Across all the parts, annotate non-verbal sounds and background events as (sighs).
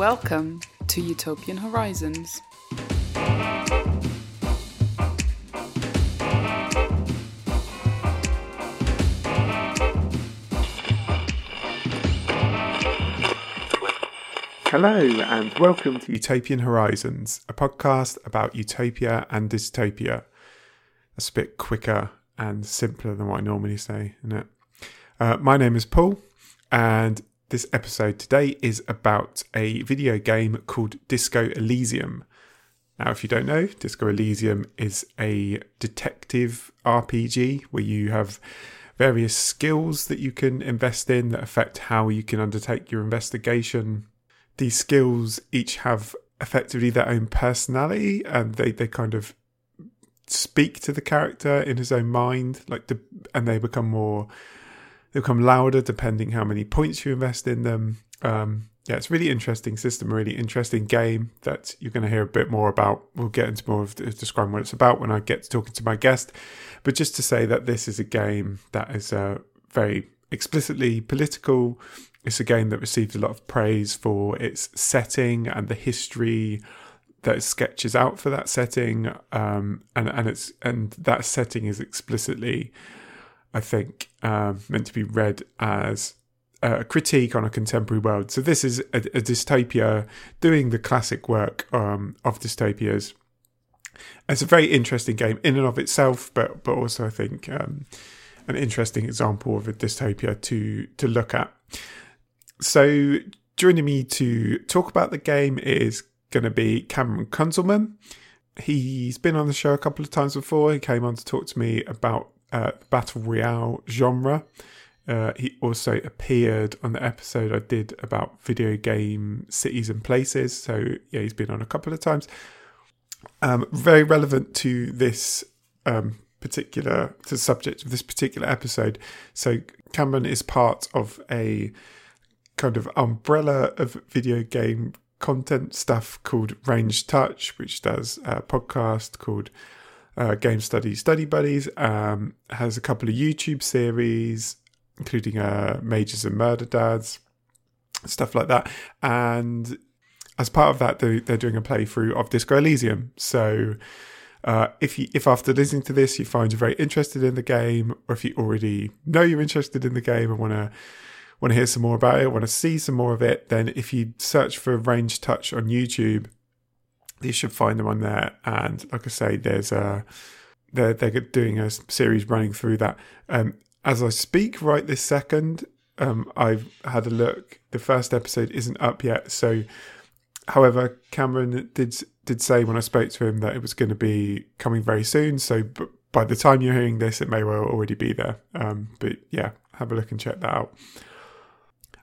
Welcome to Utopian Horizons. Hello, and welcome to Utopian Horizons, a podcast about utopia and dystopia. That's a bit quicker and simpler than what I normally say, isn't it? Uh, my name is Paul, and this episode today is about a video game called Disco Elysium. Now, if you don't know, Disco Elysium is a detective RPG where you have various skills that you can invest in that affect how you can undertake your investigation these skills each have effectively their own personality and they, they kind of speak to the character in his own mind like the, and they become more they become louder depending how many points you invest in them. Um, yeah it's a really interesting system a really interesting game that you're going to hear a bit more about. We'll get into more of describing what it's about when i get to talking to my guest. But just to say that this is a game that is uh, very explicitly political. It's a game that received a lot of praise for its setting and the history that sketches out for that setting, um, and and it's and that setting is explicitly, I think, um, meant to be read as a critique on a contemporary world. So this is a, a dystopia doing the classic work um, of dystopias. It's a very interesting game in and of itself, but but also I think um, an interesting example of a dystopia to to look at. So, joining me to talk about the game is going to be Cameron Kunzelman. He's been on the show a couple of times before. He came on to talk to me about uh, battle royale genre. Uh, he also appeared on the episode I did about video game cities and places. So yeah, he's been on a couple of times. Um, very relevant to this um, particular to the subject of this particular episode. So Cameron is part of a kind of umbrella of video game content stuff called Ranged Touch, which does a podcast called uh, Game Study Study Buddies. Um, has a couple of YouTube series, including uh, Mages and Murder Dads, stuff like that. And as part of that, they're, they're doing a playthrough of Disco Elysium. So. Uh, if you, if after listening to this you find you're very interested in the game, or if you already know you're interested in the game and want to want to hear some more about it, want to see some more of it, then if you search for Ranged Touch on YouTube, you should find them on there. And like I say, there's a they're they're doing a series running through that. Um, as I speak right this second, um, I've had a look. The first episode isn't up yet, so. However, Cameron did did say when I spoke to him that it was going to be coming very soon. So, by the time you're hearing this, it may well already be there. Um, but yeah, have a look and check that out.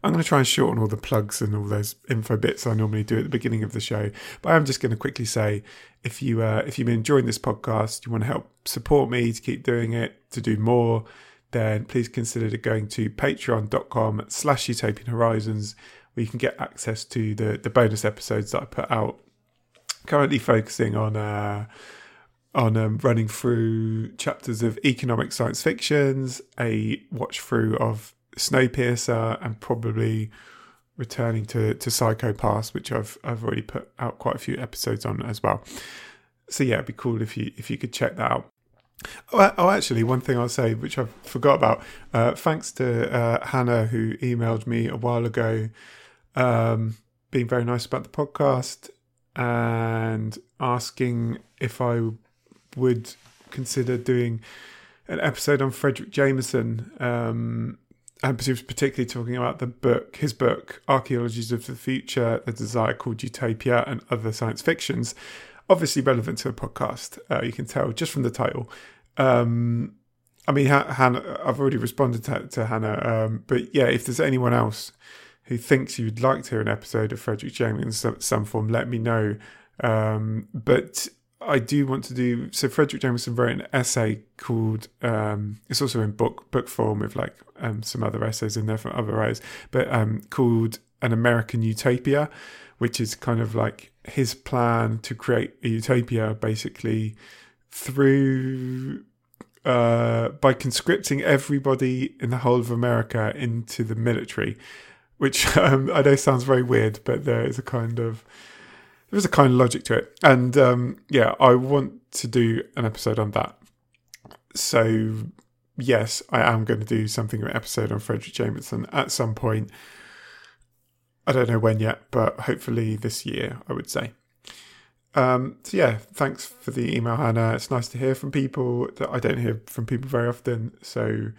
I'm going to try and shorten all the plugs and all those info bits I normally do at the beginning of the show. But I'm just going to quickly say, if you uh, if you've been enjoying this podcast, you want to help support me to keep doing it, to do more, then please consider going to patreon.com slash utopian horizons where you can get access to the, the bonus episodes that I put out. Currently focusing on uh, on um, running through chapters of economic science fictions, a watch through of Snowpiercer and probably returning to to Psycho Pass, which I've I've already put out quite a few episodes on as well. So yeah, it'd be cool if you if you could check that out. Oh, oh actually, one thing I'll say, which I forgot about. Uh, thanks to uh, Hannah who emailed me a while ago, um, being very nice about the podcast and asking if I would consider doing an episode on Fredric Jameson. Um, and he was particularly talking about the book, his book, Archaeologies of the Future, The Desire Called Utopia, and Other Science Fictions. Obviously relevant to the podcast, uh, you can tell just from the title. Um, I mean, Hannah, I've already responded to, to Hannah, um, but yeah, if there's anyone else who thinks you'd like to hear an episode of Fredric Jameson in some, some form, let me know. Um, but I do want to do so. Fredric Jameson wrote an essay called. Um, it's also in book book form with like um, some other essays in there from other writers, but um, called "An American Utopia," which is kind of like his plan to create a utopia, basically through uh, by conscripting everybody in the whole of America into the military. which (laughs) um, I know sounds very weird, but there is a kind of there is a kind of logic to it, and um, yeah, I want to do an episode on that. So yes, I am going to do something of an episode on Fredric Jameson at some point. I don't know when yet, but hopefully this year, I would say. Um, so yeah, thanks for the email, Hannah. It's nice to hear from people that I don't hear from people very often. So,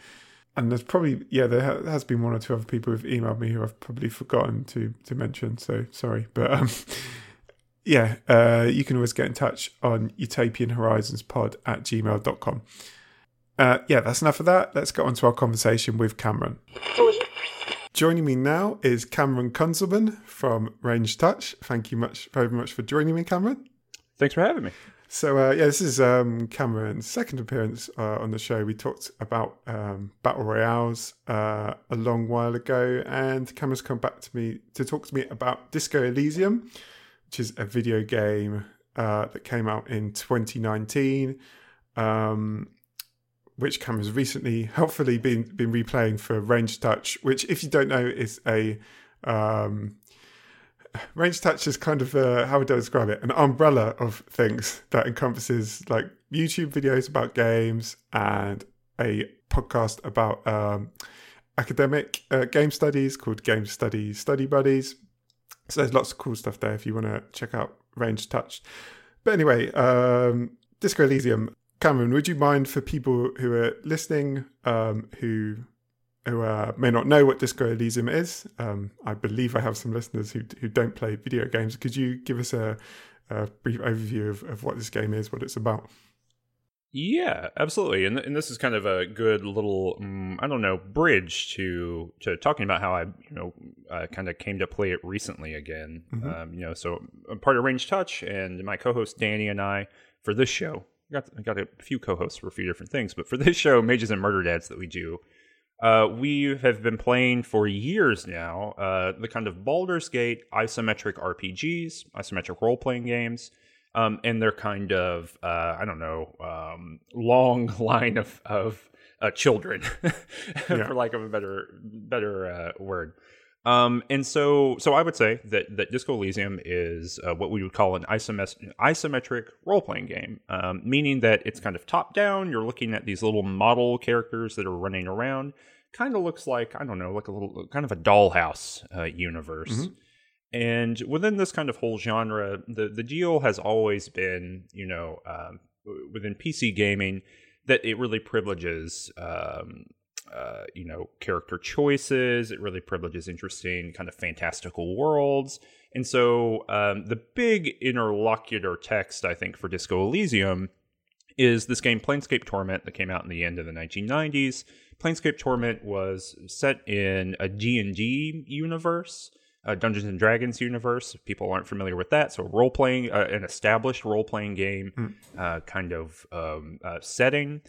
and there's probably yeah, there has been one or two other people who've emailed me who I've probably forgotten to to mention. So sorry, but um, (laughs) yeah, uh, you can always get in touch on utopianhorizonspod pod at gmail.com. Uh, yeah, that's enough of that. Let's get on to our conversation with Cameron. Joining me now is Cameron Kunzelman from Ranged Touch. Thank you much very much for joining me, Cameron. Thanks for having me. So uh, yeah, this is um, Cameron's second appearance uh, on the show. We talked about um, battle royales uh, a long while ago, and Cameron's come back to me to talk to me about Disco Elysium, which is a video game uh, that came out in 2019. Um, which Cam has recently helpfully been been replaying for Ranged Touch, which, if you don't know, is a um, Ranged Touch is kind of a, how would I describe it? An umbrella of things that encompasses like YouTube videos about games and a podcast about um, academic uh, game studies called Game Study Study Buddies. So there's lots of cool stuff there if you want to check out Ranged Touch. But anyway, um, Disco Elysium Cameron, would you mind for people who are listening um, who who uh, may not know what Disco Elysium is? Um, I believe I have some listeners who who don't play video games. Could you give us a, a brief overview of, of what this game is, what it's about? Yeah, absolutely. And and this is kind of a good little um, I don't know bridge to to talking about how I you know uh, kind of came to play it recently again. Mm-hmm. Um, you know, so I'm part of Ranged Touch, and my co-host Danny and I for this show I got I got a few co-hosts for a few different things, but for this show, Mages and Murder Dads that we do, uh, we have been playing for years now uh, the kind of Baldur's Gate isometric RPGs, isometric role playing games, um, and their kind of uh, I don't know um, long (laughs) line of of uh, children, (laughs) yeah. for lack of a better better uh, word. Um, and so, so I would say that that Disco Elysium is uh, what we would call an isomet- isometric role playing game, um, meaning that it's kind of top down. You're looking at these little model characters that are running around. Kind of looks like I don't know, like a little kind of a dollhouse uh, universe. Mm-hmm. And within this kind of whole genre, the the deal has always been, you know, um, within PC gaming, that it really privileges um, uh, you know character choices. It really privileges interesting kind of fantastical worlds. And so um, the big interlocutor text I think for Disco Elysium is this game Planescape Torment that came out in the end of the 1990s. Planescape Torment was set in a D&D universe, a Dungeons and Dragons universe. If people aren't familiar with that, so role playing, uh, an established role playing game mm. uh, kind of um, uh, setting.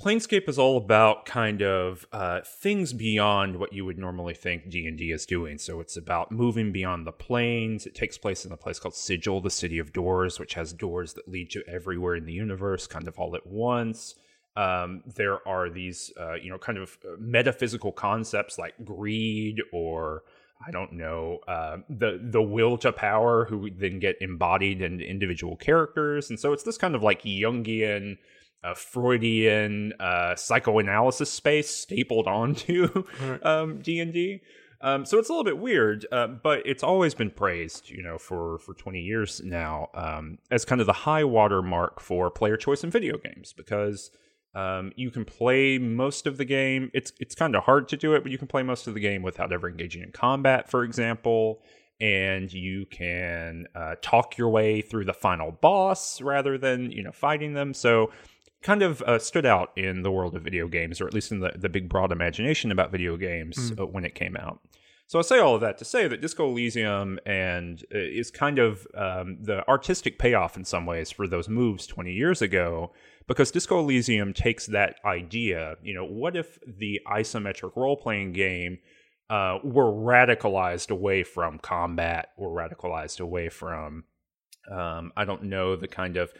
Planescape is all about kind of uh, things beyond what you would normally think D and D is doing. So it's about moving beyond the planes. It takes place in a place called Sigil, the City of Doors, which has doors that lead to everywhere in the universe, kind of all at once. Um, there are these, uh, you know, kind of uh, metaphysical concepts like greed or I don't know uh, the the will to power, who then get embodied in individual characters, and so it's this kind of like Jungian a Freudian uh, psychoanalysis space stapled onto (laughs) um, D and D. Um, so it's a little bit weird, uh, but it's always been praised, you know, for for 20 years now um, as kind of the high water mark for player choice in video games because um, you can play most of the game. It's it's kind of hard to do it, but you can play most of the game without ever engaging in combat, for example. And you can uh, talk your way through the final boss rather than you know fighting them. So kind of uh, stood out in the world of video games, or at least in the, the big broad imagination about video games mm. uh, when it came out. So I say all of that to say that Disco Elysium and uh, is kind of um, the artistic payoff in some ways for those moves 20 years ago, because Disco Elysium takes that idea. You know, what if the isometric role playing game uh, were radicalized away from combat, or radicalized away from, um, I don't know, the kind of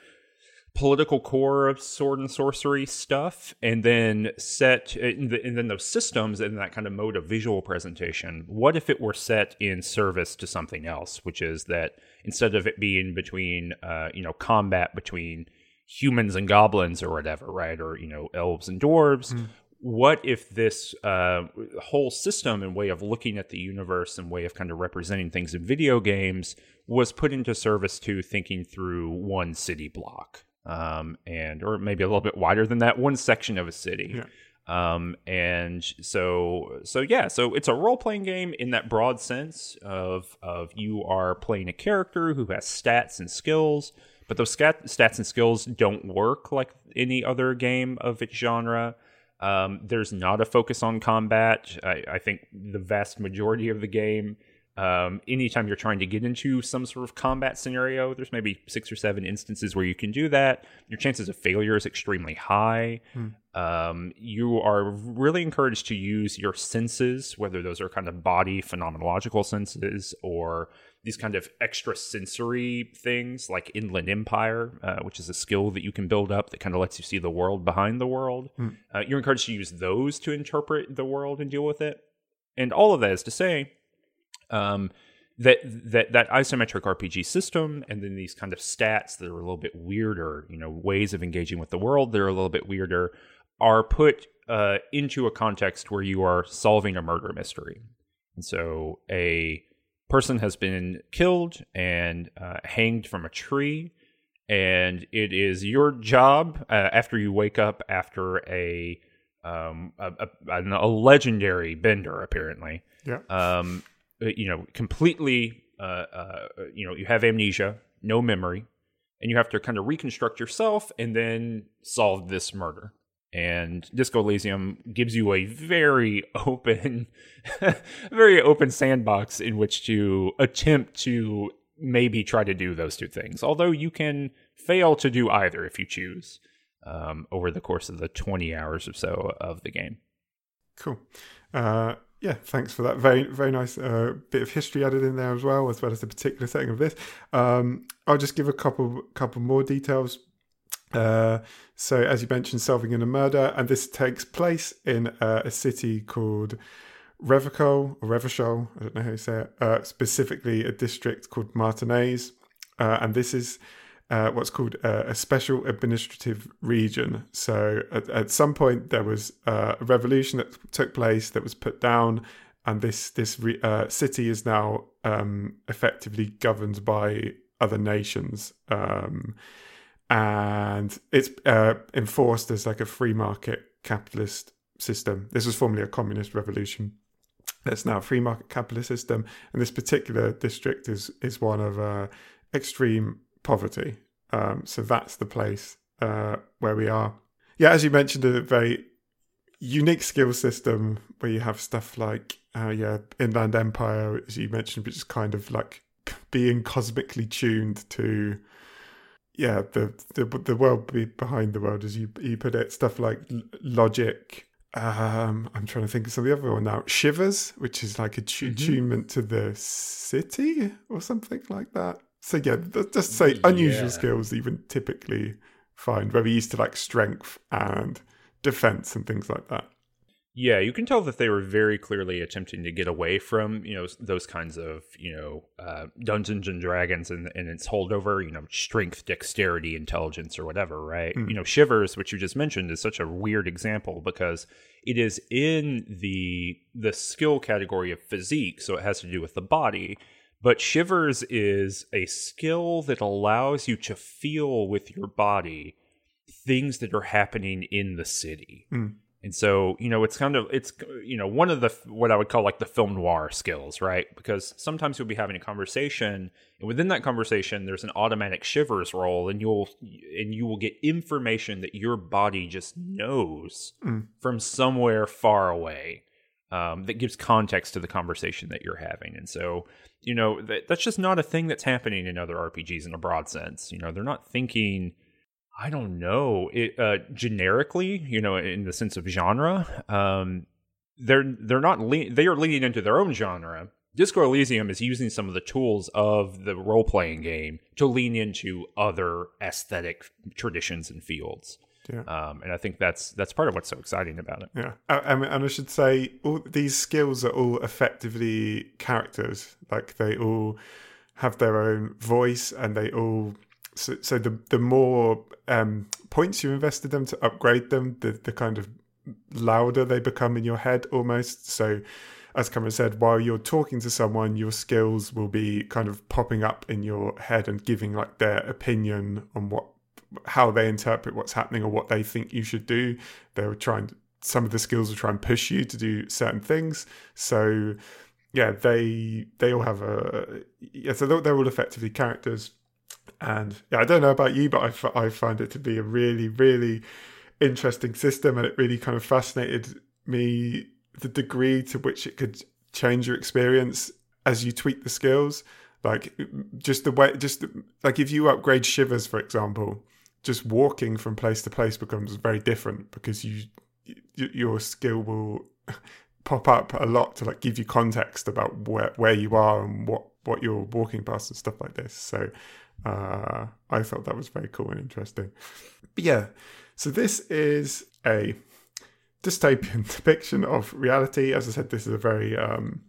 political core of sword and sorcery stuff and then set and then those systems and that kind of mode of visual presentation what if it were set in service to something else which is that instead of it being between uh, you know combat between humans and goblins or whatever right or you know elves and dwarves mm. what if this uh, whole system and way of looking at the universe and way of kind of representing things in video games was put into service to thinking through one city block um, and or maybe a little bit wider than that, one section of a city. Yeah. Um, and so so yeah, so it's a role playing game in that broad sense of of you are playing a character who has stats and skills, but those stat, stats and skills don't work like any other game of its genre. Um, there's not a focus on combat. I, I, think the vast majority of the game um, anytime you're trying to get into some sort of combat scenario, there's maybe six or seven instances where you can do that. Your chances of failure is extremely high. Hmm. Um, you are really encouraged to use your senses, whether those are kind of body phenomenological senses or these kind of extra sensory things like Inland Empire, uh, which is a skill that you can build up that kind of lets you see the world behind the world. Hmm. Uh, you're encouraged to use those to interpret the world and deal with it. And all of that is to say, um, that that that isometric RPG system, and then these kind of stats that are a little bit weirder, you know, ways of engaging with the world that are a little bit weirder, are put uh, into a context where you are solving a murder mystery, and so a person has been killed and uh, hanged from a tree and it is your job uh, after you wake up after a um a, a, a legendary bender apparently yeah um uh, you know, completely, uh, uh, you know, you have amnesia, no memory, and you have to kind of reconstruct yourself and then solve this murder. And Disco Elysium gives you a very (laughs) open, very open sandbox in which to attempt to maybe try to do those two things. Although you can fail to do either if you choose um, over the course of the 20 hours or so of the game. Cool. Uh, yeah, thanks for that. Very, very nice uh, bit of history added in there as well, as well as the particular setting of this. Um, I'll just give a couple, couple more details. Uh, so, as you mentioned, solving in a murder, and this takes place in uh, a city called Revachol or Revachol. I don't know how you say it. Uh, specifically, a district called Martinaise, uh, and this is uh, what's called a, special administrative region. So at, at some point there was a revolution that took place that was put down, and this this re, city is now um, effectively governed by other nations, um, and it's uh, enforced as like a free market capitalist system. This was formerly a communist revolution. That's now a free market capitalist system, and this particular district is is one of uh, extreme poverty. Um, so that's the place uh, where we are. Yeah, as you mentioned, a very unique skill system where you have stuff like, uh, yeah, Inland Empire, as you mentioned, which is kind of like being cosmically tuned to, yeah, the the the world behind the world, as you you put it. Stuff like logic. Um, I'm trying to think of some of the other one now. Shivers, which is like a mm-hmm. attunement to the city or something like that. So yeah, just say unusual yeah. skills that you would typically find, very used to like strength and defense and things like that. Yeah, you can tell that they were very clearly attempting to get away from you know those kinds of you know uh, Dungeons and Dragons and, and its holdover, you know, strength, dexterity, intelligence, or whatever, right? Mm. You know, Shivers, which you just mentioned, is such a weird example because it is in the the skill category of physique, so it has to do with the body but Shivers is a skill that allows you to feel with your body things that are happening in the city. Mm. And so, you know, it's kind of it's you know, one of the what I would call like the film noir skills, right? Because sometimes you'll be having a conversation and within that conversation there's an automatic shivers roll and you'll and you will get information that your body just knows mm. from somewhere far away. Um, that gives context to the conversation that you're having. And so you know that, that's just not a thing that's happening in other rpgs in a broad sense you know they're not thinking i don't know it uh, generically you know in the sense of genre um they're they're not le- they are leaning into their own genre Disco Elysium is using some of the tools of the role playing game to lean into other aesthetic traditions and fields. Yeah. Um, and I think that's that's part of what's so exciting about it. Yeah, uh, and, and I should say, all these skills are all effectively characters. Like they all have their own voice, and they all. So, so the the more um, points you invested them to upgrade them, the the kind of louder they become in your head almost. So, as Cameron said, while you're talking to someone, your skills will be kind of popping up in your head and giving like their opinion on what how they interpret what's happening or what they think you should do. They're trying some of the skills will try and push you to do certain things. So yeah, they they all have a yeah. So they're all effectively characters, and yeah, I don't know about you, but I, f- I find it to be a really really interesting system, and it really kind of fascinated me the degree to which it could change your experience as you tweak the skills. Like just the way, just like if you upgrade shivers, for example, just walking from place to place becomes very different because you, you your skill will (laughs) pop up a lot to like give you context about where where you are and what what you're walking past and stuff like this. So uh, I thought that was very cool and interesting. But yeah, so this is a dystopian (laughs) depiction of reality. As I said, this is a very um,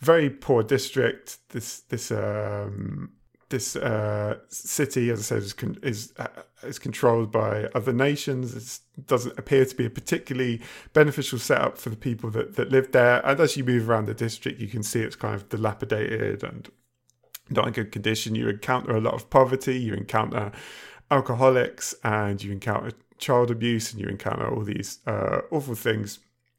very poor district. This this um, this uh, city, as I said, is con- is, uh, is controlled by other nations. It doesn't appear to be a particularly beneficial setup for the people that, that live there. And as you move around the district, you can see it's kind of dilapidated and not in good condition. You encounter a lot of poverty. You encounter alcoholics, and you encounter child abuse, and you encounter all these uh, awful things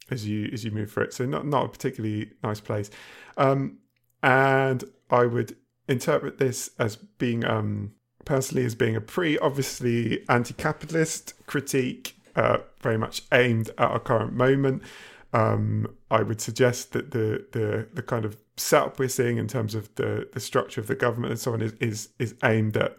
as you as you move through it. So not not a particularly nice place. Um, and I would interpret this as being um, personally as being a pretty obviously anti-capitalist critique, uh, very much aimed at our current moment. Um, I would suggest that the the the kind of setup we're seeing in terms of the the structure of the government and so on is is, is aimed at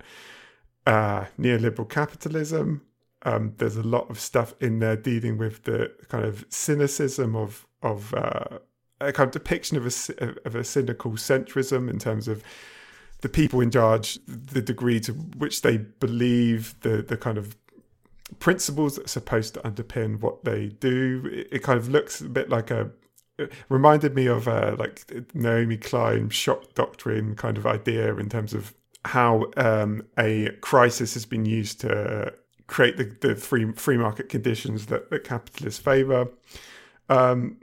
uh, neoliberal capitalism. Um, there's a lot of stuff in there dealing with the kind of cynicism of of uh, a kind of depiction of a of a cynical centrism in terms of the people in charge, the degree to which they believe the the kind of principles that are supposed to underpin what they do. It, it kind of looks a bit like a reminded me of a, like Naomi Klein shock doctrine kind of idea in terms of how um, a crisis has been used to create the, the free free market conditions that, that capitalists favor. Um,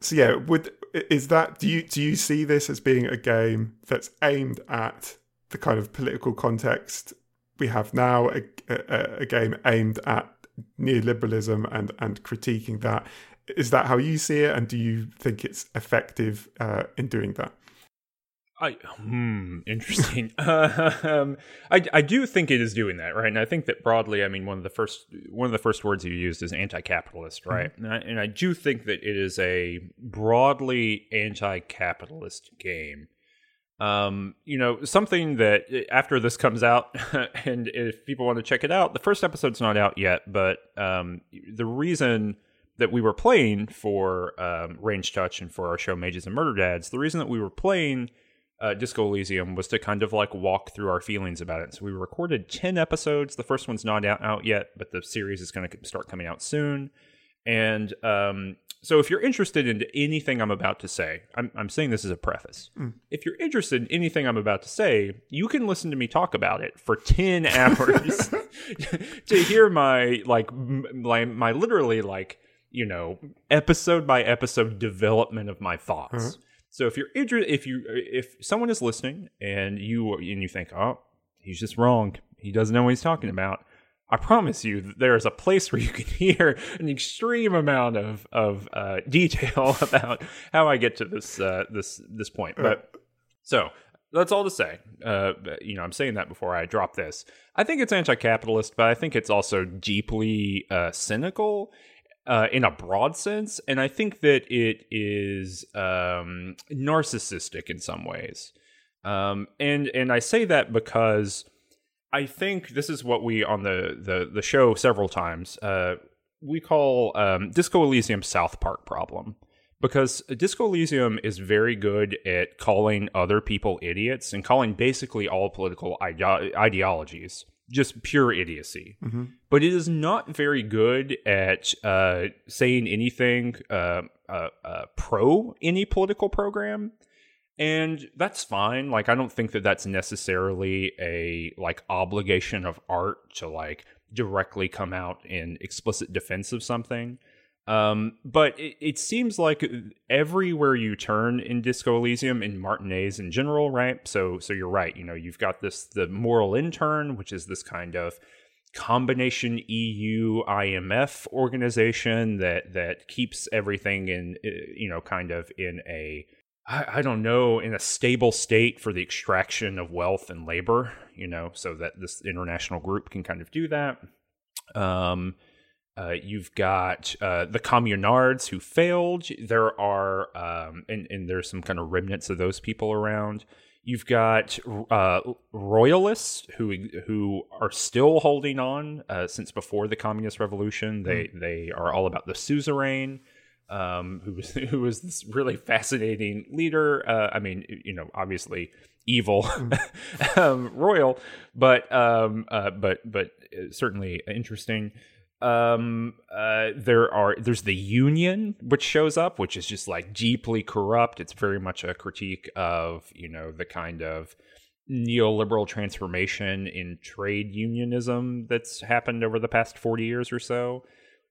so yeah, would is that do you do you see this as being a game that's aimed at the kind of political context we have now, a, a, a game aimed at neoliberalism and and critiquing that? Is that how you see it, and do you think it's effective uh, in doing that? I hmm, interesting. (laughs) um, I I do think it is doing that, right? And I think that broadly, I mean, one of the first one of the first words you used is anti-capitalist, right? Mm-hmm. And, I, and I do think that it is a broadly anti-capitalist game. Um, you know, something that after this comes out, (laughs) and if people want to check it out, the first episode's not out yet, but um, the reason that we were playing for um, Ranged Touch and for our show Mages and Murder Dads, the reason that we were playing uh, Disco Elysium was to kind of like walk through our feelings about it. So we recorded 10 episodes. The first one's not out, out yet, but the series is going to start coming out soon. And um, so if you're interested in anything I'm about to say, I'm, I'm saying this as a preface. Mm. If you're interested in anything I'm about to say, you can listen to me talk about it for 10 (laughs) hours (laughs) to hear my, like, my, my literally, like, you know, episode by episode development of my thoughts. Uh-huh. So if you're interested, if you if someone is listening and you and you think, oh, he's just wrong, he doesn't know what he's talking about. I promise you, there is a place where you can (laughs) hear an extreme amount of of uh, (laughs) detail about how I get to this uh, this this point. But so that's all to say. Uh, you know, I'm saying that before I drop this. I think it's anti-capitalist, but I think it's also deeply uh, cynical uh, in a broad sense, and I think that it is um, narcissistic in some ways. Um, and and I say that because I think this is what we on the the, the show several times uh, we call um, Disco Elysium South Park problem because Disco Elysium is very good at calling other people idiots and calling basically all political ide- ideologies just pure idiocy. Mm-hmm. But it is not very good at uh, saying anything uh, uh, uh, pro any political program. And that's fine. Like, I don't think that that's necessarily a like obligation of art to like directly come out in explicit defense of something. Um, but it, it, seems like everywhere you turn in Disco Elysium in Martinaise in general, right? So, so you're right. You know, you've got this the Moralintern, which is this kind of combination EU IMF organization that that keeps everything in you know kind of in a I, I don't know in a stable state for the extraction of wealth and labor. You know, so that this international group can kind of do that. Um, uh, you've got uh, the communards who failed. There are, um, and, and there's some kind of remnants of those people around. You've got uh, royalists who who are still holding on uh, since before the communist revolution. They mm. they are all about the suzerain, um, who was (laughs) who was this really fascinating leader. Uh, I mean, you know, obviously evil, mm. (laughs) um, royal, but um, uh, but but certainly interesting um uh there are there's the union which shows up which is just like deeply corrupt it's very much a critique of you know the kind of neoliberal transformation in trade unionism that's happened over the past 40 years or so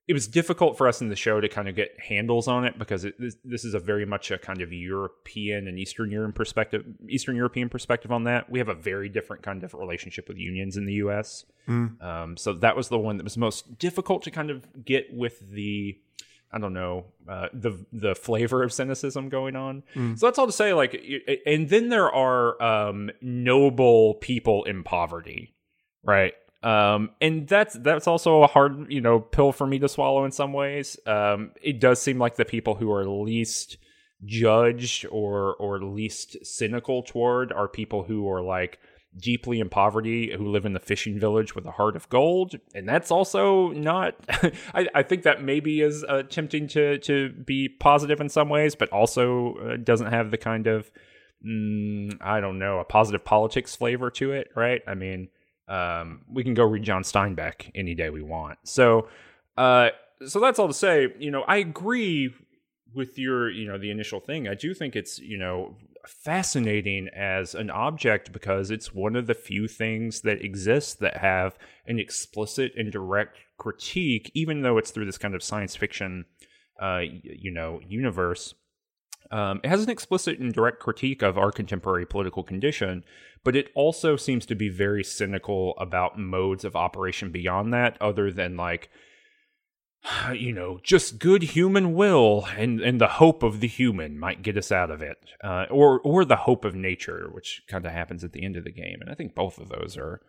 it was difficult for us in the show to kind of get handles on it because it, this, this, is a very much a kind of European and Eastern European perspective, Eastern European perspective on that. We have a very different kind of relationship with unions in the U.S. Mm. Um, so that was the one that was most difficult to kind of get with the, I don't know, uh, the the flavor of cynicism going on. Mm. So that's all to say. Like, and then there are um, noble people in poverty, right? Um, and that's that's also a hard you know pill for me to swallow in some ways. Um, it does seem like the people who are least judged or or least cynical toward are people who are like deeply in poverty who live in the fishing village with a heart of gold and that's also not (laughs) I, I, think that maybe is uh, tempting to to be positive in some ways but also uh, doesn't have the kind of mm, i don't know a positive politics flavor to it right i mean um, we can go read John Steinbeck any day we want. So, uh, so that's all to say. You know, I agree with your, you know, the initial thing. I do think it's, you know, fascinating as an object because it's one of the few things that exist that have an explicit and direct critique, even though it's through this kind of science fiction, uh, you know, universe. Um, it has an explicit and direct critique of our contemporary political condition, but it also seems to be very cynical about modes of operation beyond that, other than like, (sighs) you know, just good human will and, and the hope of the human might get us out of it, uh, or or the hope of nature, which kind of happens at the end of the game. And I think both of those are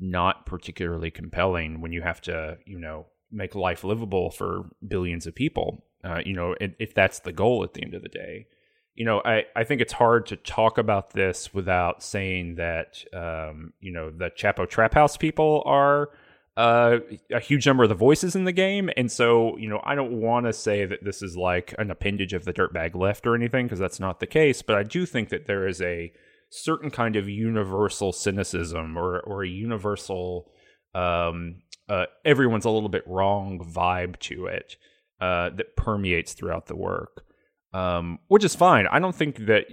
not particularly compelling when you have to, you know, make life livable for billions of people. Uh, you know, if that's the goal at the end of the day. You know, I, I think it's hard to talk about this without saying that, um, you know, the Chapo Trap House people are uh, a huge number of the voices in the game. And so, you know, I don't want to say that this is like an appendage of the Dirtbag Left or anything, because that's not the case. But I do think that there is a certain kind of universal cynicism or, or a universal, um, uh, everyone's a little bit wrong vibe to it uh, that permeates throughout the work, um, which is fine. I don't think that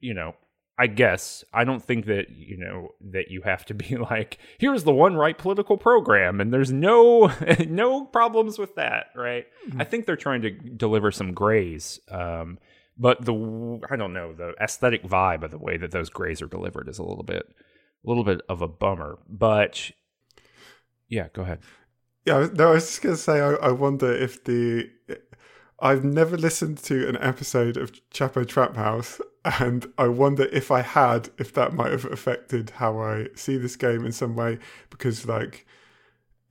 you know. I guess I don't think that you know that you have to be (laughs) like here's the one right political program and there's no (laughs) no problems with that, right? Mm-hmm. I think they're trying to deliver some grays, um, but the I don't know the aesthetic vibe of the way that those grays are delivered is a little bit a little bit of a bummer. But yeah, go ahead. Yeah, no, I was just going to say, I, I, wonder if the. I've never listened to an episode of Chapo Trap House, and I wonder if I had, if that might have affected how I see this game in some way. Because, like,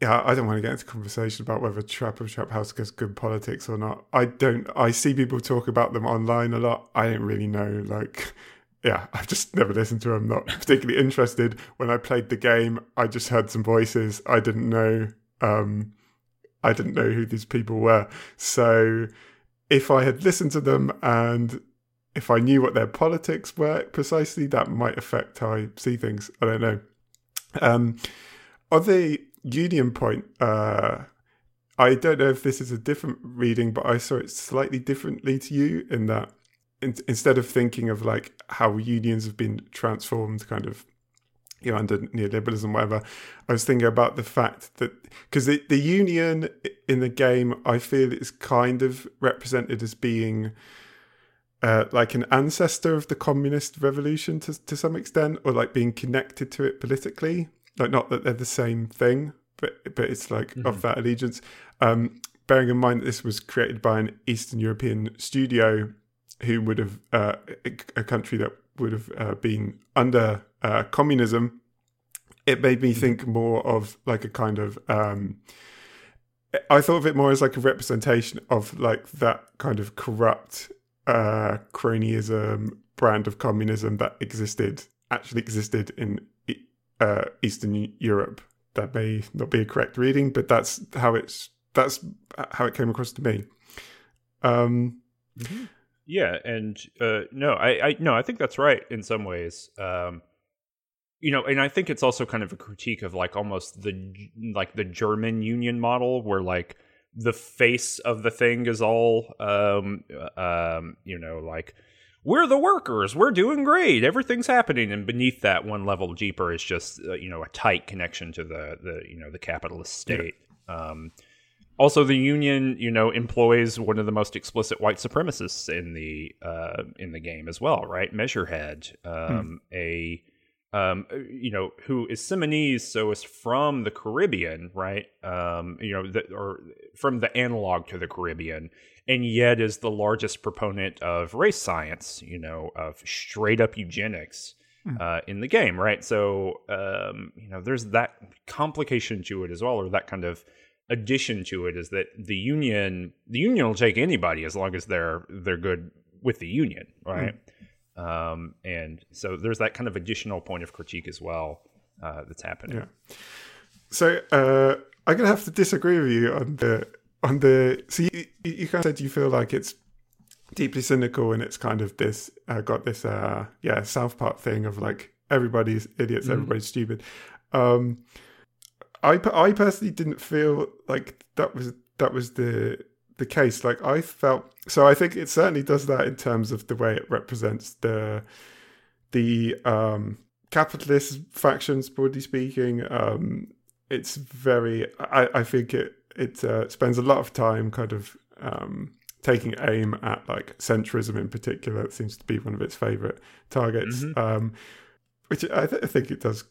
yeah, I don't want to get into conversation about whether Chapo Trap House has good politics or not. I don't. I see people talk about them online a lot. I don't really know, like yeah, (laughs) I've just never listened to them. Not particularly interested. When I played the game, I just heard some voices. I didn't know um, I didn't know who these people were. So if I had listened to them and if I knew what their politics were precisely, that might affect how I see things. I don't know. Um, on the union point, uh, I don't know if this is a different reading, but I saw it slightly differently to you in that in, instead of thinking of like how unions have been transformed kind of you know, under neoliberalism, whatever. I was thinking about the fact that because the, the union in the game, I feel is kind of represented as being uh, like an ancestor of the communist revolution to to some extent, or like being connected to it politically. Like not that they're the same thing, but but it's like mm-hmm. of that allegiance. Um, bearing in mind that this was created by an Eastern European studio, who would have uh, a, a country that would have uh, been under uh, communism, it made me think more of like a kind of. Um, I thought of it more as like a representation of like that kind of corrupt uh, cronyism brand of communism that existed actually existed in uh, Eastern Europe. That may not be a correct reading, but that's how it's that's how it came across to me. Um, mm-hmm. Yeah, and uh, no, I, I no, I think that's right in some ways. Um, you know, and I think it's also kind of a critique of like almost the like the German union model, where like the face of the thing is all, um, uh, um, you know, like we're the workers, we're doing great, everything's happening, and beneath that one level deeper is just uh, you know a tight connection to the the you know the capitalist state. Yeah. Um, also the union you know employs one of the most explicit white supremacists in the uh, in the game as well right measurehead um, hmm. a um, you know who is Semenese so is from the Caribbean right um, you know the, or from the analog to the Caribbean and yet is the largest proponent of race science you know of straight up eugenics hmm. uh, in the game right so um, you know there's that complication to it as well or that kind of addition to it is that the union the union will take anybody as long as they're they're good with the union right mm. um, and so there's that kind of additional point of critique as well uh, that's happening yeah so uh, i'm gonna have to disagree with you on the on the so you, you kind of said you feel like it's deeply cynical and it's kind of this uh, got this uh yeah south park thing of like everybody's idiots mm. everybody's stupid um I I personally didn't feel like that was that was the the case. Like I felt so. I think it certainly does that in terms of the way it represents the the um, capitalist factions, broadly speaking. Um, it's very. I, I think it it uh, spends a lot of time kind of um, taking aim at like centrism in particular. It seems to be one of its favorite targets. Mm-hmm. Um, which I, th- I, think it does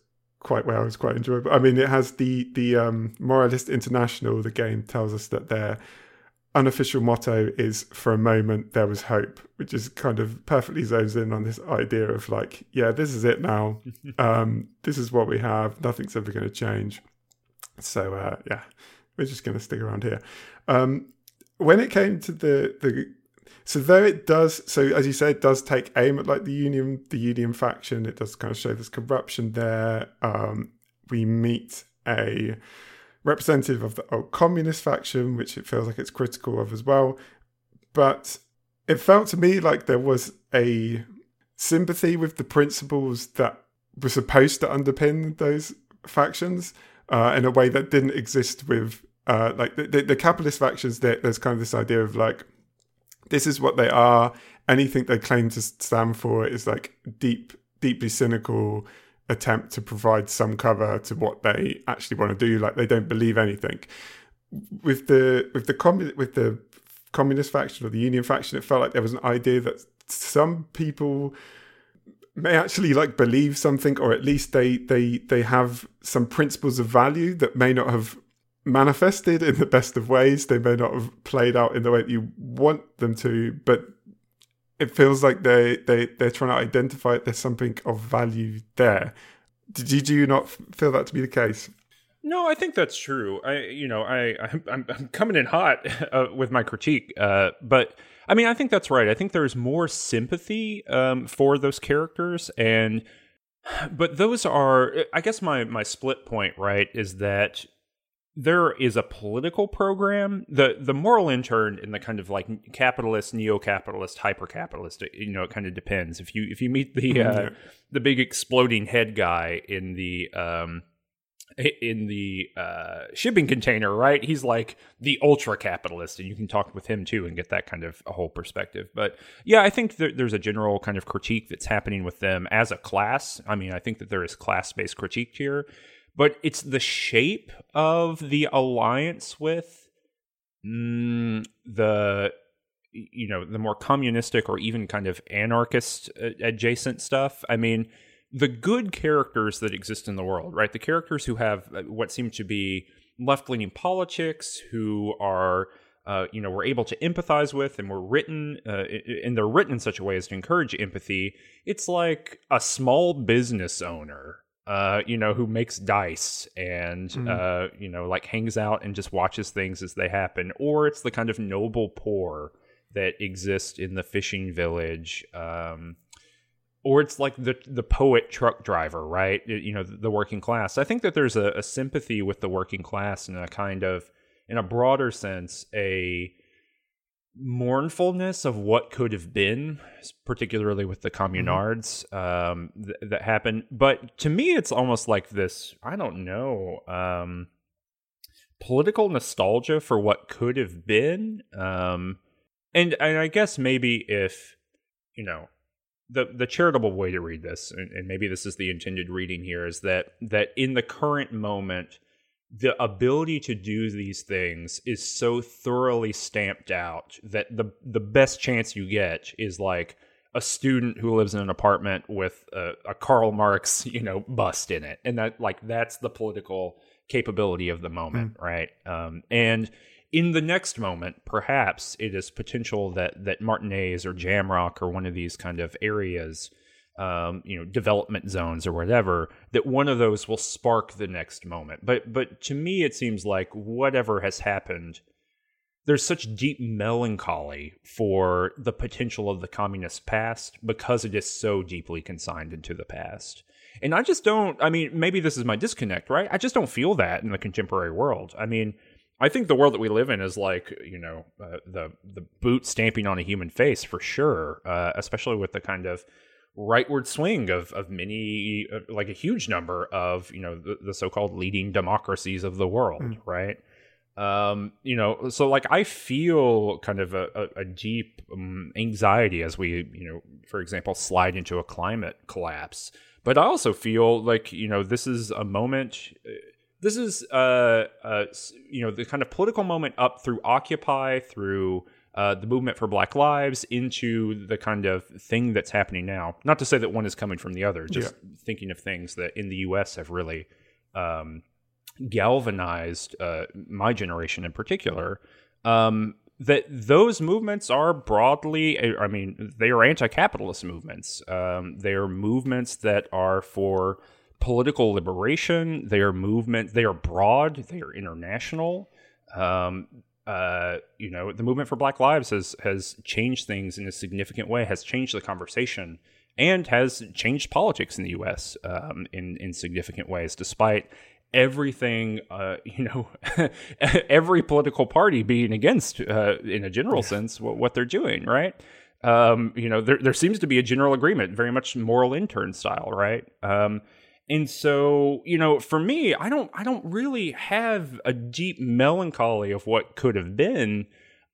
quite well. It's quite enjoyable. I mean, it has the the um, Moralist International. The game tells us that their unofficial motto is "For a moment, there was hope," which is kind of perfectly zones in on this idea of like, yeah, this is it now. (laughs) um, this is what we have. Nothing's ever going to change. So uh, yeah, we're just going to stick around here. Um, when it came to the the so though it does, so as you say, it does take aim at like the union, the union faction. It does kind of show this corruption there. Um, we meet a representative of the old communist faction, which it feels like it's critical of as well. But it felt to me like there was a sympathy with the principles that were supposed to underpin those factions uh, in a way that didn't exist with uh, like the, the, the capitalist factions. There, there's kind of this idea of like this is what they are. Anything they claim to stand for is like deep, deeply cynical attempt to provide some cover to what they actually want to do. Like they don't believe anything. With the with the commun- with the communist faction or the union faction, it felt like there was an idea that some people may actually like believe something or at least they they they have some principles of value that may not have manifested in the best of ways. They may not have played out in the way that you want them to, but it feels like they they they're trying to identify. There's something of value there. Did you, do you not feel that to be the case? No, I think that's true. I, you know, I, (laughs) I'm, I'm coming in hot uh, with my critique, uh, but I mean, I think that's right. I think there's more sympathy um, for those characters, and but those are, I guess, my my split point, right, is that there is a political program. the The Moralintern in the kind of like capitalist, neo capitalist, hyper capitalist. You know, it kind of depends. If you if you meet the (laughs) uh, the big exploding head guy in the um, in the uh, shipping container, right? He's like the ultra capitalist, and you can talk with him too and get that kind of a whole perspective. But yeah, I think there's a general kind of critique that's happening with them as a class. I mean, I think that there is class based critique here, but it's the shape of the alliance with mm, the you know the more communistic or even kind of anarchist uh, adjacent stuff. I mean the good characters that exist in the world, right? The characters who have uh, what seem to be left leaning politics, who are, uh, you know, we're able to empathize with and were written, uh, and they're written in such a way as to encourage empathy. It's like a small business owner. Uh, you know, who makes dice and, mm. uh, you know, like hangs out and just watches things as they happen. Or it's the kind of noble poor that exists in the fishing village. Um, or it's like the the poet truck driver, right? You know, the working class. I think that there's a, a, sympathy with the working class in a kind of, in a broader sense, a mournfulness of what could have been, particularly with the mm-hmm. communards um, th- that happened. But to me, it's almost like this. I don't know. Um, political nostalgia for what could have been um, and, and i guess maybe if you know the the charitable way to read this, and, and maybe this is the intended reading here, is that that in the current moment, the ability to do these things is so thoroughly stamped out that the the best chance you get is like a student who lives in an apartment with a, a Karl Marx, you know, bust in it, and that like that's the political capability of the moment, mm. right? Um, and in the next moment, perhaps it is potential that that Martinaise or Jamrock or one of these kind of areas, um, you know, development zones or whatever, that one of those will spark the next moment. But but to me, it seems like whatever has happened, there's such deep melancholy for the potential of the communist past because it is so deeply consigned into the past. And I just don't. I mean, maybe this is my disconnect, right? I just don't feel that in the contemporary world. I mean I think the world that we live in is like you know uh, the the boot stamping on a human face for sure, uh, especially with the kind of rightward swing of of many uh, like a huge number of you know the, the so-called leading democracies of the world, mm. right? Um, you know, so like I feel kind of a, a, a deep um, anxiety as we you know, for example, slide into a climate collapse. But I also feel like you know this is a moment uh, this is uh, uh, you know the kind of political moment up through Occupy, through uh, the movement for Black Lives, into the kind of thing that's happening now. Not to say that one is coming from the other, just yeah. thinking of things that in the U.S. have really um, galvanized uh, my generation in particular. Um, that those movements are broadly, I mean, they are anti-capitalist movements. Um, they are movements that are for political liberation. They are movement. They are broad. They are international. Um, uh, you know, the movement for Black Lives has has changed things in a significant way. Has changed the conversation and has changed politics in the U.S. Um, in in significant ways, despite everything uh, (laughs) you know (laughs) every political party being against uh, in a general yeah. sense what, what, they're doing right um, you know there, there seems to be a general agreement very much Moralintern style right um, and so, you know, for me, I don't I don't really have a deep melancholy of what could have been.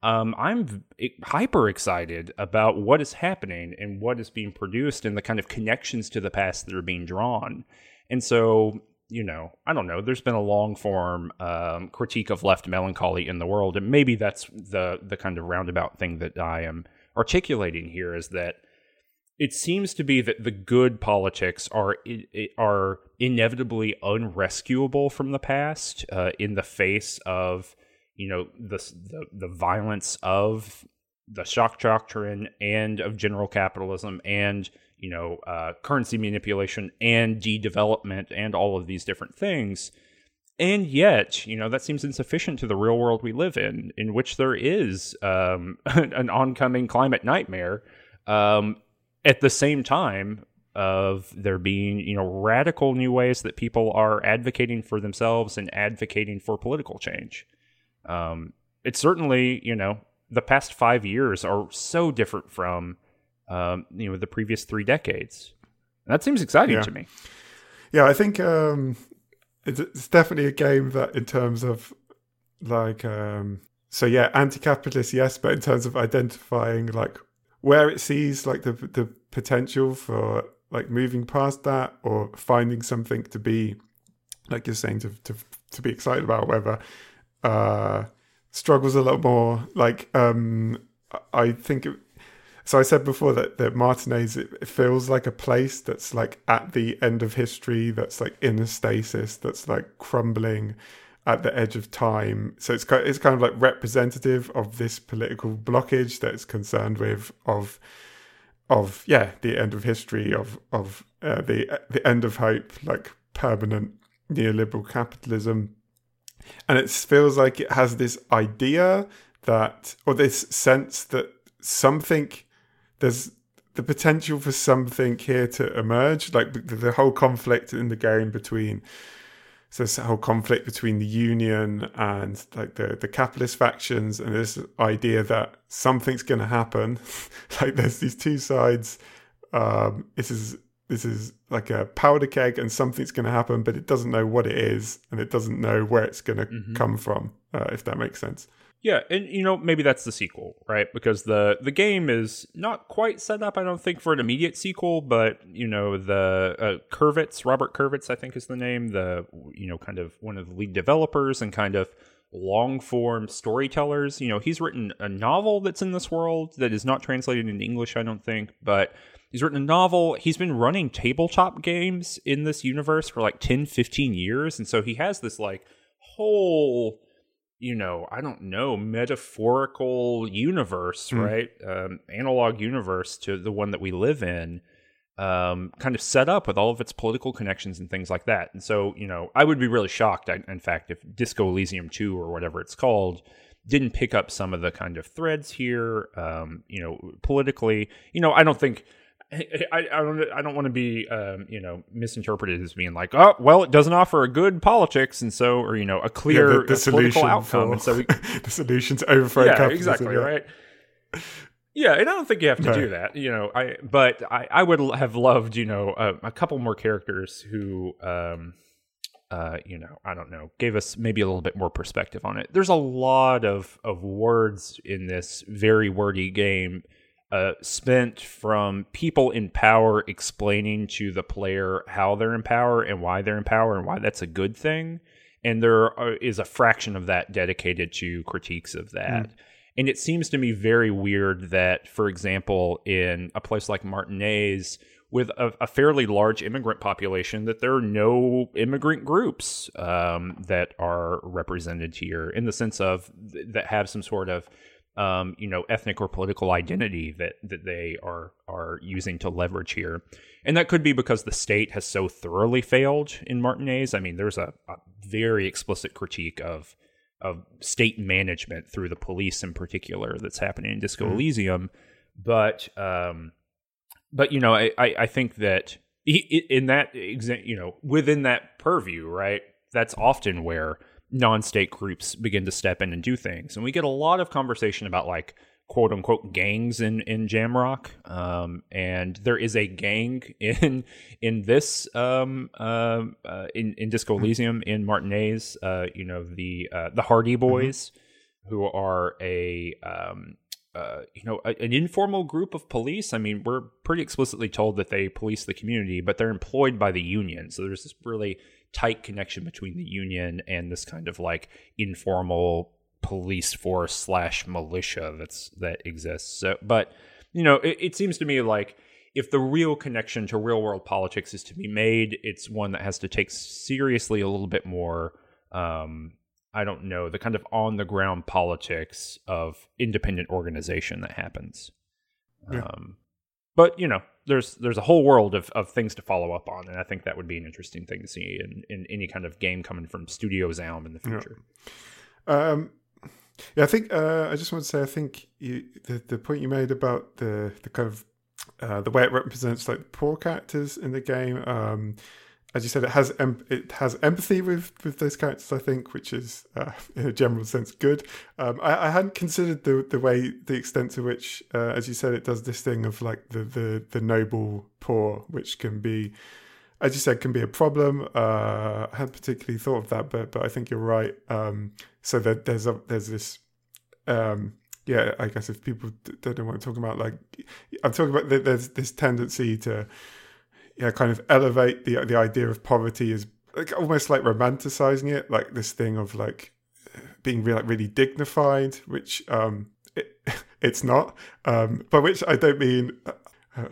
Um, I'm hyper excited about what is happening and what is being produced and the kind of connections to the past that are being drawn. And so, you know, I don't know. There's been a long form um, critique of left melancholy in the world, and maybe that's the the kind of roundabout thing that I am articulating here is that it seems to be that the good politics are are inevitably unrescuable from the past uh, in the face of you know the, the the violence of the shock doctrine and of general capitalism and you know uh, currency manipulation and de-development and all of these different things. And yet you know that seems insufficient to the real world we live in in which there is um, (laughs) an oncoming climate nightmare um, at the same time, of there being you know radical new ways that people are advocating for themselves and advocating for political change. Um, it's certainly you know the past five years are so different from um, you know the previous three decades. That seems exciting Yeah. to me. Yeah, I think um, it's, it's definitely a game that, in terms of like, um, so yeah, anti-capitalist, yes, but in terms of identifying like where it sees like the the potential for like moving past that or finding something to be like you're saying to to to be excited about, whether uh, struggles a lot more. Like, um, I- think. It, so I said before that that Martinaise it, it feels like a place that's like at the end of history, that's like in a stasis, that's like crumbling at the edge of time. So it's kind it's kind of like representative of this political blockage that it's concerned with of of yeah the end of history of of uh, the the end of hope, like permanent neoliberal capitalism, and it feels like it has this idea that or this sense that something there's the potential for something here to emerge like the, the whole conflict in the game between so this whole conflict between the union and like the the capitalist factions and this idea that something's going to happen (laughs) like there's these two sides um this is this is like a powder keg and something's going to happen but it doesn't know what it is and it doesn't know where it's going to Mhm. come from uh, if that makes sense Yeah, and you know maybe that's the sequel, right? Because the the game is not quite set up, I don't think, for an immediate sequel. But you know the uh, Kurvitz, Robert Kurvitz, I think is the name. The you know kind of one of the lead developers and kind of long form storytellers. You know he's written a novel that's in this world that is not translated into English, I don't think, but. He's written a novel. He's been running tabletop games in this universe for like 10, 15 years. And so he has this like whole you know, I don't know, metaphorical universe, Mm. right? Um, analog universe to the one that we live in, um, kind of set up with all of its political connections and things like that. And so, you know, I would be really shocked, in fact, if Disco Elysium 2 or whatever it's called didn't pick up some of the kind of threads here, um, you know, politically. You know, I don't think. I, I don't I don't want to be um, you know misinterpreted as being like oh well it doesn't offer a good politics and so or you know a clear the, the uh, political solution outcome for and so we, (laughs) the solution to overthrow yeah capitalism exactly yeah. right yeah and I don't think you have to No. do that you know I but I, I would have loved you know a, a couple more characters who um uh you know I don't know gave us maybe a little bit more perspective on it there's a lot of of words in this very wordy game uh, spent from people in power explaining to the player how they're in power and why they're in power and why that's a good thing. And there are, is a fraction of that dedicated to critiques of that. And it seems to me very weird that, for example, in a place like Martinaise, with a, a fairly large immigrant population, that there are no immigrant groups um, that are represented here in the sense of th- that have some sort of um, you know, ethnic or political identity that that they are are using to leverage here, and that could be because the state has so thoroughly failed in Martinaise. I mean, there's a, a very explicit critique of of state management through the police in particular that's happening in Disco Elysium, but um, but you know, I I, I think that in that you know within that purview, right? That's often where non-state groups begin to step in and do things, and we get a lot of conversation about like quote unquote gangs in in Jamrock, um, and there is a gang (laughs) in in this um, um uh, in in Disco Elysium in Martinaise. Uh, you know the uh, the Hardy Boys, who are a um, uh, you know, a, an informal group of police. I mean, we're pretty explicitly told that they police the community, but they're employed by the union. So there's this really tight connection between the union and this kind of like informal police force slash militia that's that exists. So, but you know, it, it seems to me like if the real connection to real world politics is to be made, it's one that has to take seriously a little bit more. Um, I don't know the kind of on the ground politics of independent organization that happens. Yeah. Um, but you know, there's there's a whole world of, of things to follow up on, and I think that would be an interesting thing to see in, in any kind of game coming from Studio Zaum in the Yeah. future. Um, yeah, I think uh, I just want to say I think you, the the point you made about the the kind of uh, the way it represents like poor characters in the game. Um, as you said, it has em- it has empathy with with those characters. I think, which is uh, (laughs) in a general sense good. Um, I, I, hadn't considered the the way the extent to which, uh, as you said, it does this thing of like the the the noble poor, which can be, as you said, can be a problem. Uh, I hadn't particularly thought of that, but but I think you're right. Um, so that there's a there's this. Um, yeah, I guess if people don't know what I'm talking about, like I'm talking about, there's this tendency to yeah, kind of elevate the the idea of poverty as like almost like romanticizing it, like this thing of like being really, like really dignified, which um it, (laughs) it's not. Um, by which I don't mean uh,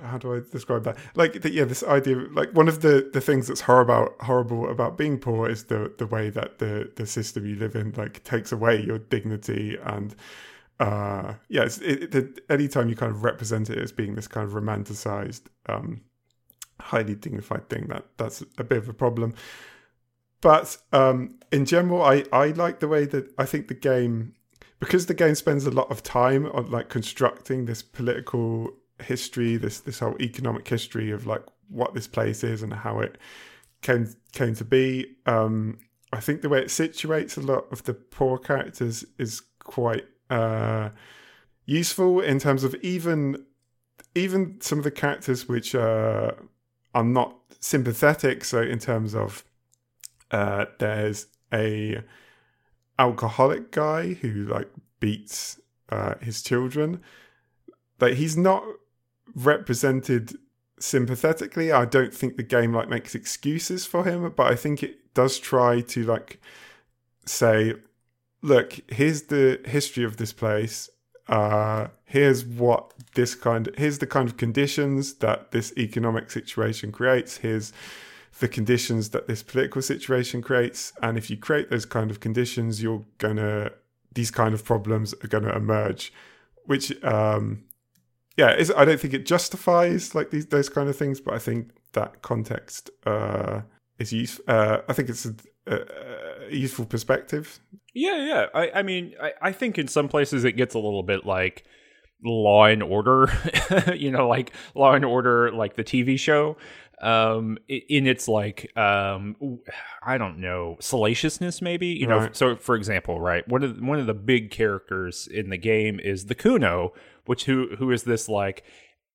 how do I describe that? Like, the, yeah, this idea, like one of the, the things that's horrible horrible about being poor is the the way that the the system you live in like takes away your dignity and uh yeah, it's, it, it, anytime you kind of represent it as being this kind of romanticized um highly dignified thing. That that's a bit of a problem. But um, in general, I I like the way that I think the game because the game spends a lot of time on like constructing this political history, this this whole economic history of like what this place is and how it came came to be. Um, I think the way it situates a lot of the poor characters is quite uh, useful in terms of even even some of the characters which are I'm not sympathetic. So in terms of uh, there's a alcoholic guy who like beats uh, his children. Like he's not represented sympathetically. I don't think the game like makes excuses for him, but I think it does try to like say, look, here's the history of this place uh, here's what this kind of, here's the kind of conditions that this economic situation creates. Here's the conditions that this political situation creates. And if you create those kind of conditions you're gonna these kind of problems are gonna emerge which um yeah i don't think it justifies like these those kind of things but i think that context uh is useful uh i think it's a, a useful perspective yeah, yeah. I, I mean, I, I think in some places it gets a little bit like Law and Order, (laughs) you know, like Law and Order, like the TV show, um, in its like, um, I don't know, salaciousness, maybe. You right. know, so for example, right, one of the, one of the big characters in the game is the Cuno, which who who is this like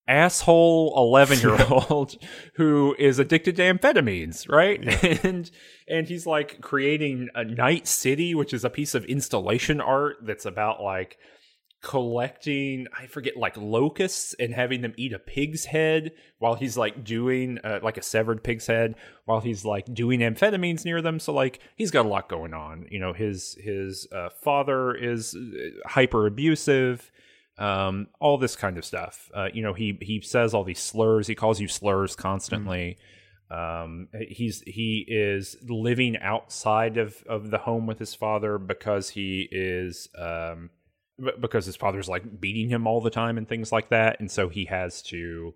asshole 11 year old (laughs) (laughs) who is addicted to amphetamines right? Yeah. (laughs) and and he's like creating a night city which is a piece of installation art that's about like collecting i forget like locusts and having them eat a pig's head while he's like doing uh, like a severed pig's head while he's like doing amphetamines near them. So like he's got a lot going on. You know his his uh, father is uh, hyper abusive um, all this kind of stuff. Uh, you know, he he says all these slurs. He calls you slurs constantly. Mm. Um, he's he is living outside of of the home with his father because he is um, because his father's like beating him all the time and things like that, and so he has to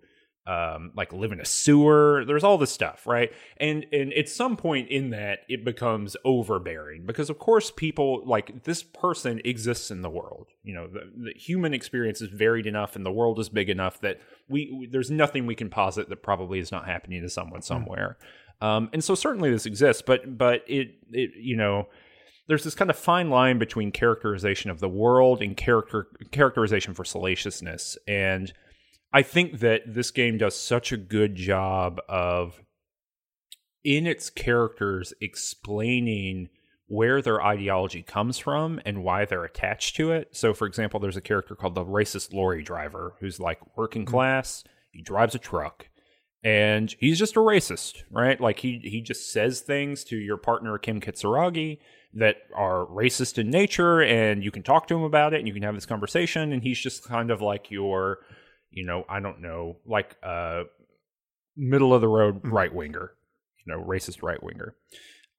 um, like live in a sewer. There's all this stuff, right? And and at some point in that, it becomes overbearing because, of course, people like this person exists in the world. You know, the, the human experience is varied enough, and the world is big enough that we, we there's nothing we can posit that probably is not happening to someone hmm. somewhere. Mm. Um, and so certainly this exists, but but it it you know there's this kind of fine line between characterization of the world and character characterization for salaciousness and I think that this game does such a good job of in its characters explaining where their ideology comes from and why they're attached to it. So, for example, there's a character called the racist lorry driver who's like working mm-hmm. class. He drives a truck and he's just a racist, right? Like he he just says things to your partner Kim Kitsuragi that are racist in nature, and you can talk to him about it, and you can have this conversation. And he's just kind of like your you know, I don't know, like uh middle of the road mm. right winger, you know, racist right winger.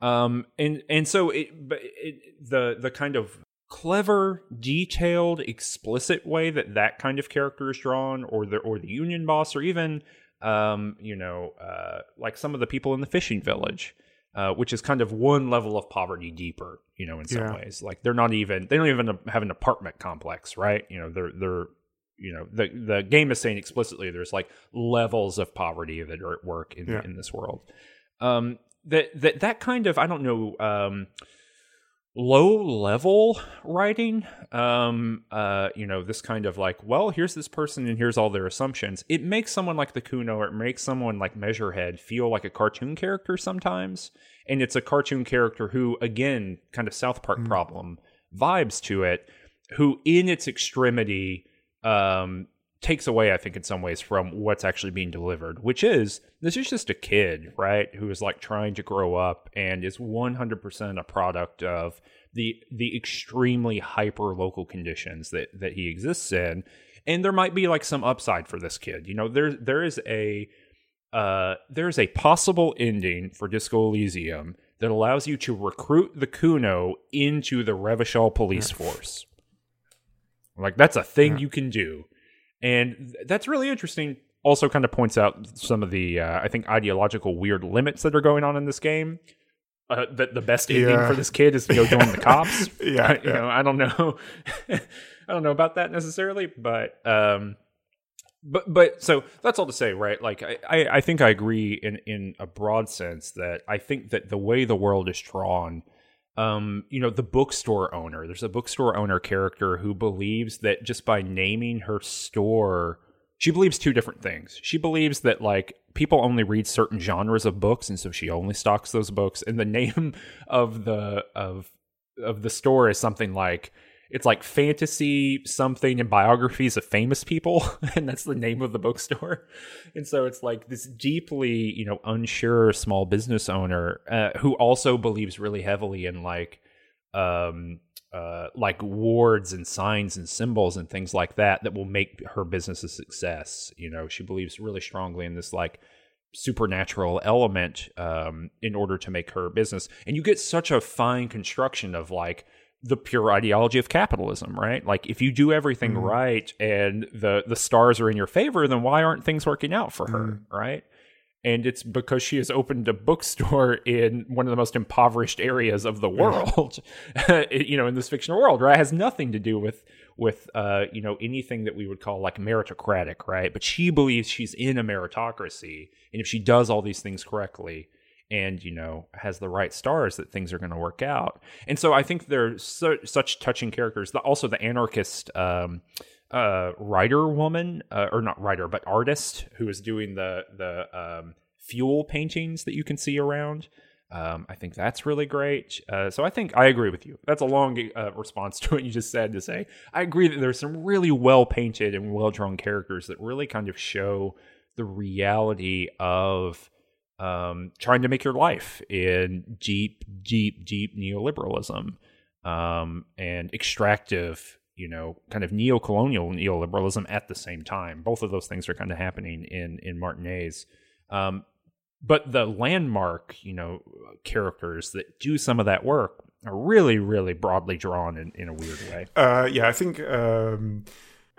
Um and and so it but it, the the kind of clever, detailed, explicit way that that kind of character is drawn or the or the union boss or even um you know, uh like some of the people in the fishing village. Uh, which is kind of one level of poverty deeper, you know, in some yeah. ways. Like they're not even they don't even have an apartment complex, right? You know, they're they're you know the the game is saying explicitly there's like levels of poverty that are at work in Yeah. in this world. Um, that that that kind of I don't know um, low level writing. Um, uh, you know this kind of like well here's this person and here's all their assumptions. It makes someone like the Cuno or it makes someone like Measurehead feel like a cartoon character sometimes, and it's a cartoon character who again kind of South Park problem vibes to it, who in its extremity um, takes away, I think, in some ways from what's actually being delivered, which is this is just a kid, right, who is like trying to grow up and is 100% a product of the the extremely hyper local conditions that that he exists in, and there might be like some upside for this kid. You know, there there is a uh, there's a possible ending for Disco Elysium that allows you to recruit the Cuno into the Revachol police force. Like that's a thing you can do, and th- that's really interesting. Also, kind of points out some of the uh, I think ideological weird limits that are going on in this game. Uh, that the best ending Yeah. for this kid is to go join the cops. (laughs) Yeah, you yeah. know, I don't know, (laughs) I don't know about that necessarily, but um, but but so that's all to say, right? Like I, I, I think I agree in in a broad sense that I think that the way the world is drawn, um, you know, the bookstore owner, there's a bookstore owner character who believes that just by naming her store, she believes two different things. She believes that like people only read certain genres of books, and so she only stocks those books. And the (laughs) name of the of of the store is something like it's like fantasy something and biographies of famous people (laughs) and that's the name of the bookstore (laughs) and so it's like this deeply you know unsure small business owner uh, who also believes really heavily in like um uh like wards and signs and symbols and things like that that will make her business a success you know she believes really strongly in this like supernatural element um, in order to make her business. And you get such a fine construction of like the pure ideology of capitalism, right? Like if you do everything mm-hmm. right and the the stars are in your favor, then why aren't things working out for her, mm-hmm. right? And it's because she has opened a bookstore (laughs) in one of the most impoverished areas of the mm. world, (laughs) you know, in this fictional world, right? It has nothing to do with with uh, you know anything that we would call like meritocratic, right? But she believes she's in a meritocracy, and if she does all these things correctly, and you know has the right stars, that things are going to work out. And so I think they're so, such touching characters. The, also, the anarchist um, uh, writer woman, uh, or not writer, but artist who is doing the the um, fuel paintings that you can see around. Um, I think that's really great. Uh, so I think I agree with you. That's a long uh, response to what you just said to say I agree that there's some really well painted and well drawn characters that really kind of show the reality of um, trying to make your life in deep, deep, deep neoliberalism um, and extractive, you know, kind of neo-colonial neoliberalism at the same time. Both of those things are kind of happening in in Martinaise. Um, but the landmark, you know, characters that do some of that work are really, really broadly drawn in, in a weird way. Uh, yeah, I think um,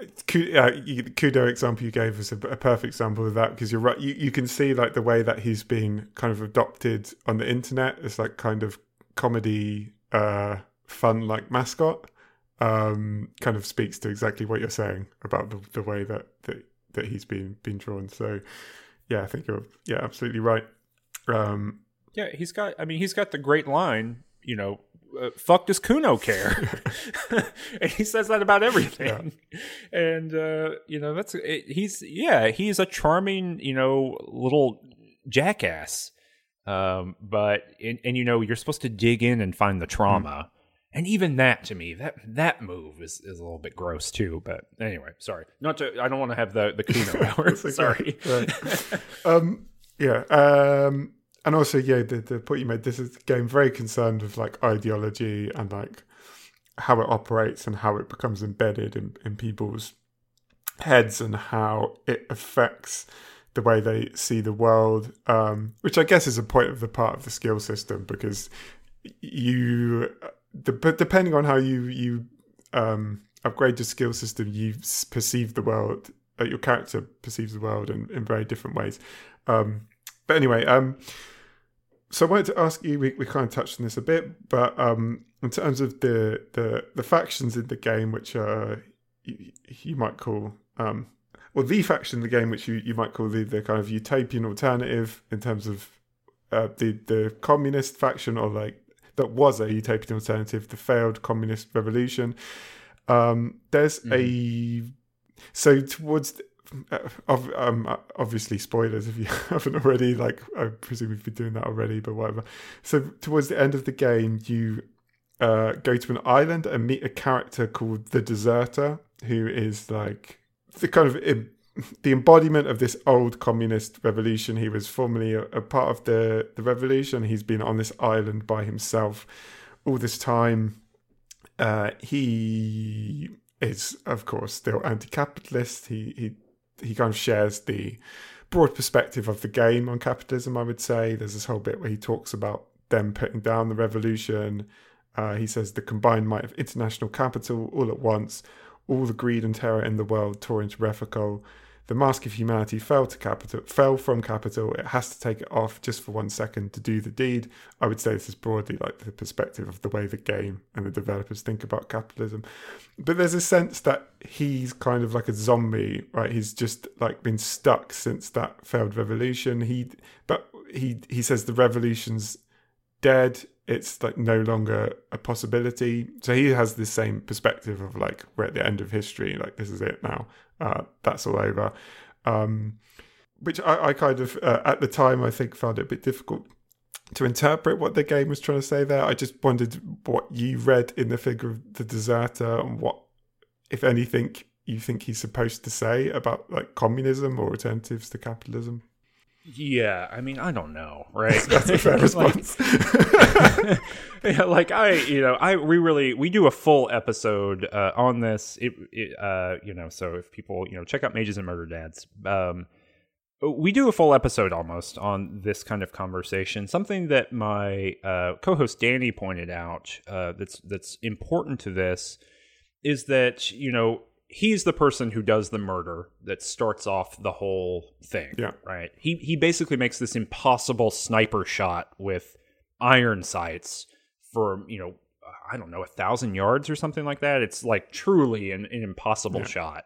Uh, Cuno example you gave us a, a perfect example of that because you're right. You, you can see like the way that he's been kind of adopted on the internet. It's like kind of comedy, uh, fun like mascot. Um, kind of speaks to exactly what you're saying about the, the way that, that that he's been been drawn. So yeah, I think you're yeah absolutely right. Um, Yeah, he's got. I mean, he's got the great line. You know, uh, fuck does Cuno care? (laughs) and he says that about everything. And uh, you know, that's it, he's yeah, he's a charming you know little jackass. Um, but and, and you know, you're supposed to dig in and find the trauma. And even that to me, that that move is, is a little bit gross too. But anyway, sorry. Not to I don't want to have the the Cuno (laughs) hour. It's okay. sorry. Right. (laughs) um, yeah. Um, and also, yeah, the, the point you made, this is game very concerned with like ideology and like how it operates and how it becomes embedded in, in people's heads and how it affects the way they see the world, um, which I guess is a point of the part of the skill system because you, but depending on how you you um, upgrade your skill system, you perceive the world. Uh, your character perceives the world in, in very different ways. Um, but anyway, um, so I wanted to ask you. We, we kind of touched on this a bit, but um, in terms of the, the the factions in the game, which are you, you might call um, or the faction in the game, which you, you might call the, the kind of utopian alternative in terms of uh, the the communist faction, or like that was a utopian alternative, the failed communist revolution. Um, there's mm-hmm. a so towards uh, um, obviously spoilers if you (laughs) haven't already. Like I presume we've been doing that already, but whatever. So towards the end of the game, you uh, go to an island and meet a character called the Deserter, who is like the kind of (laughs) the embodiment of this old communist revolution. He was formerly a, a part of the the revolution. He's been on this island by himself all this time. Uh, he is, of course, still anti-capitalist. He he he kind of shares the broad perspective of the game on capitalism. I would say there's this whole bit where he talks about them putting down the revolution. Uh, he says the combined might of international capital all at once, all the greed and terror in the world tore into Revachol the mask of humanity fell to capital fell from capital. It has to take it off just for one second to do the deed. I would say this is broadly like the perspective of the way the game and the developers think about capitalism. But there's a sense that he's kind of like a zombie right? He's just like been stuck since that failed revolution. He but he he says the revolution's dead. It's like no longer a possibility. So he has the same perspective of like we're at the end of history. Like this is it now uh, that's all over. Um, which I, I, kind of, uh, at the time, I think found it a bit difficult to interpret what the game was trying to say there. I just wondered what you read in the figure of the deserter and what, if anything, you think he's supposed to say about like communism or alternatives to capitalism. Yeah, I mean, I don't know, right? That's a fair (laughs) response. like, (laughs) yeah, like I, you know, I we really we do a full episode uh, on this. It, it, uh, you know, so if people, you know, check out Mages and Murder Dads. Um, we do a full episode almost on this kind of conversation. Something that my uh, co-host Danny pointed out uh, that's that's important to this is that you know he's the person who does the murder that starts off the whole thing. Yeah. Right. He he basically makes this impossible sniper shot with iron sights for you know I don't know a thousand yards or something like that. It's like truly an, an impossible yeah. shot.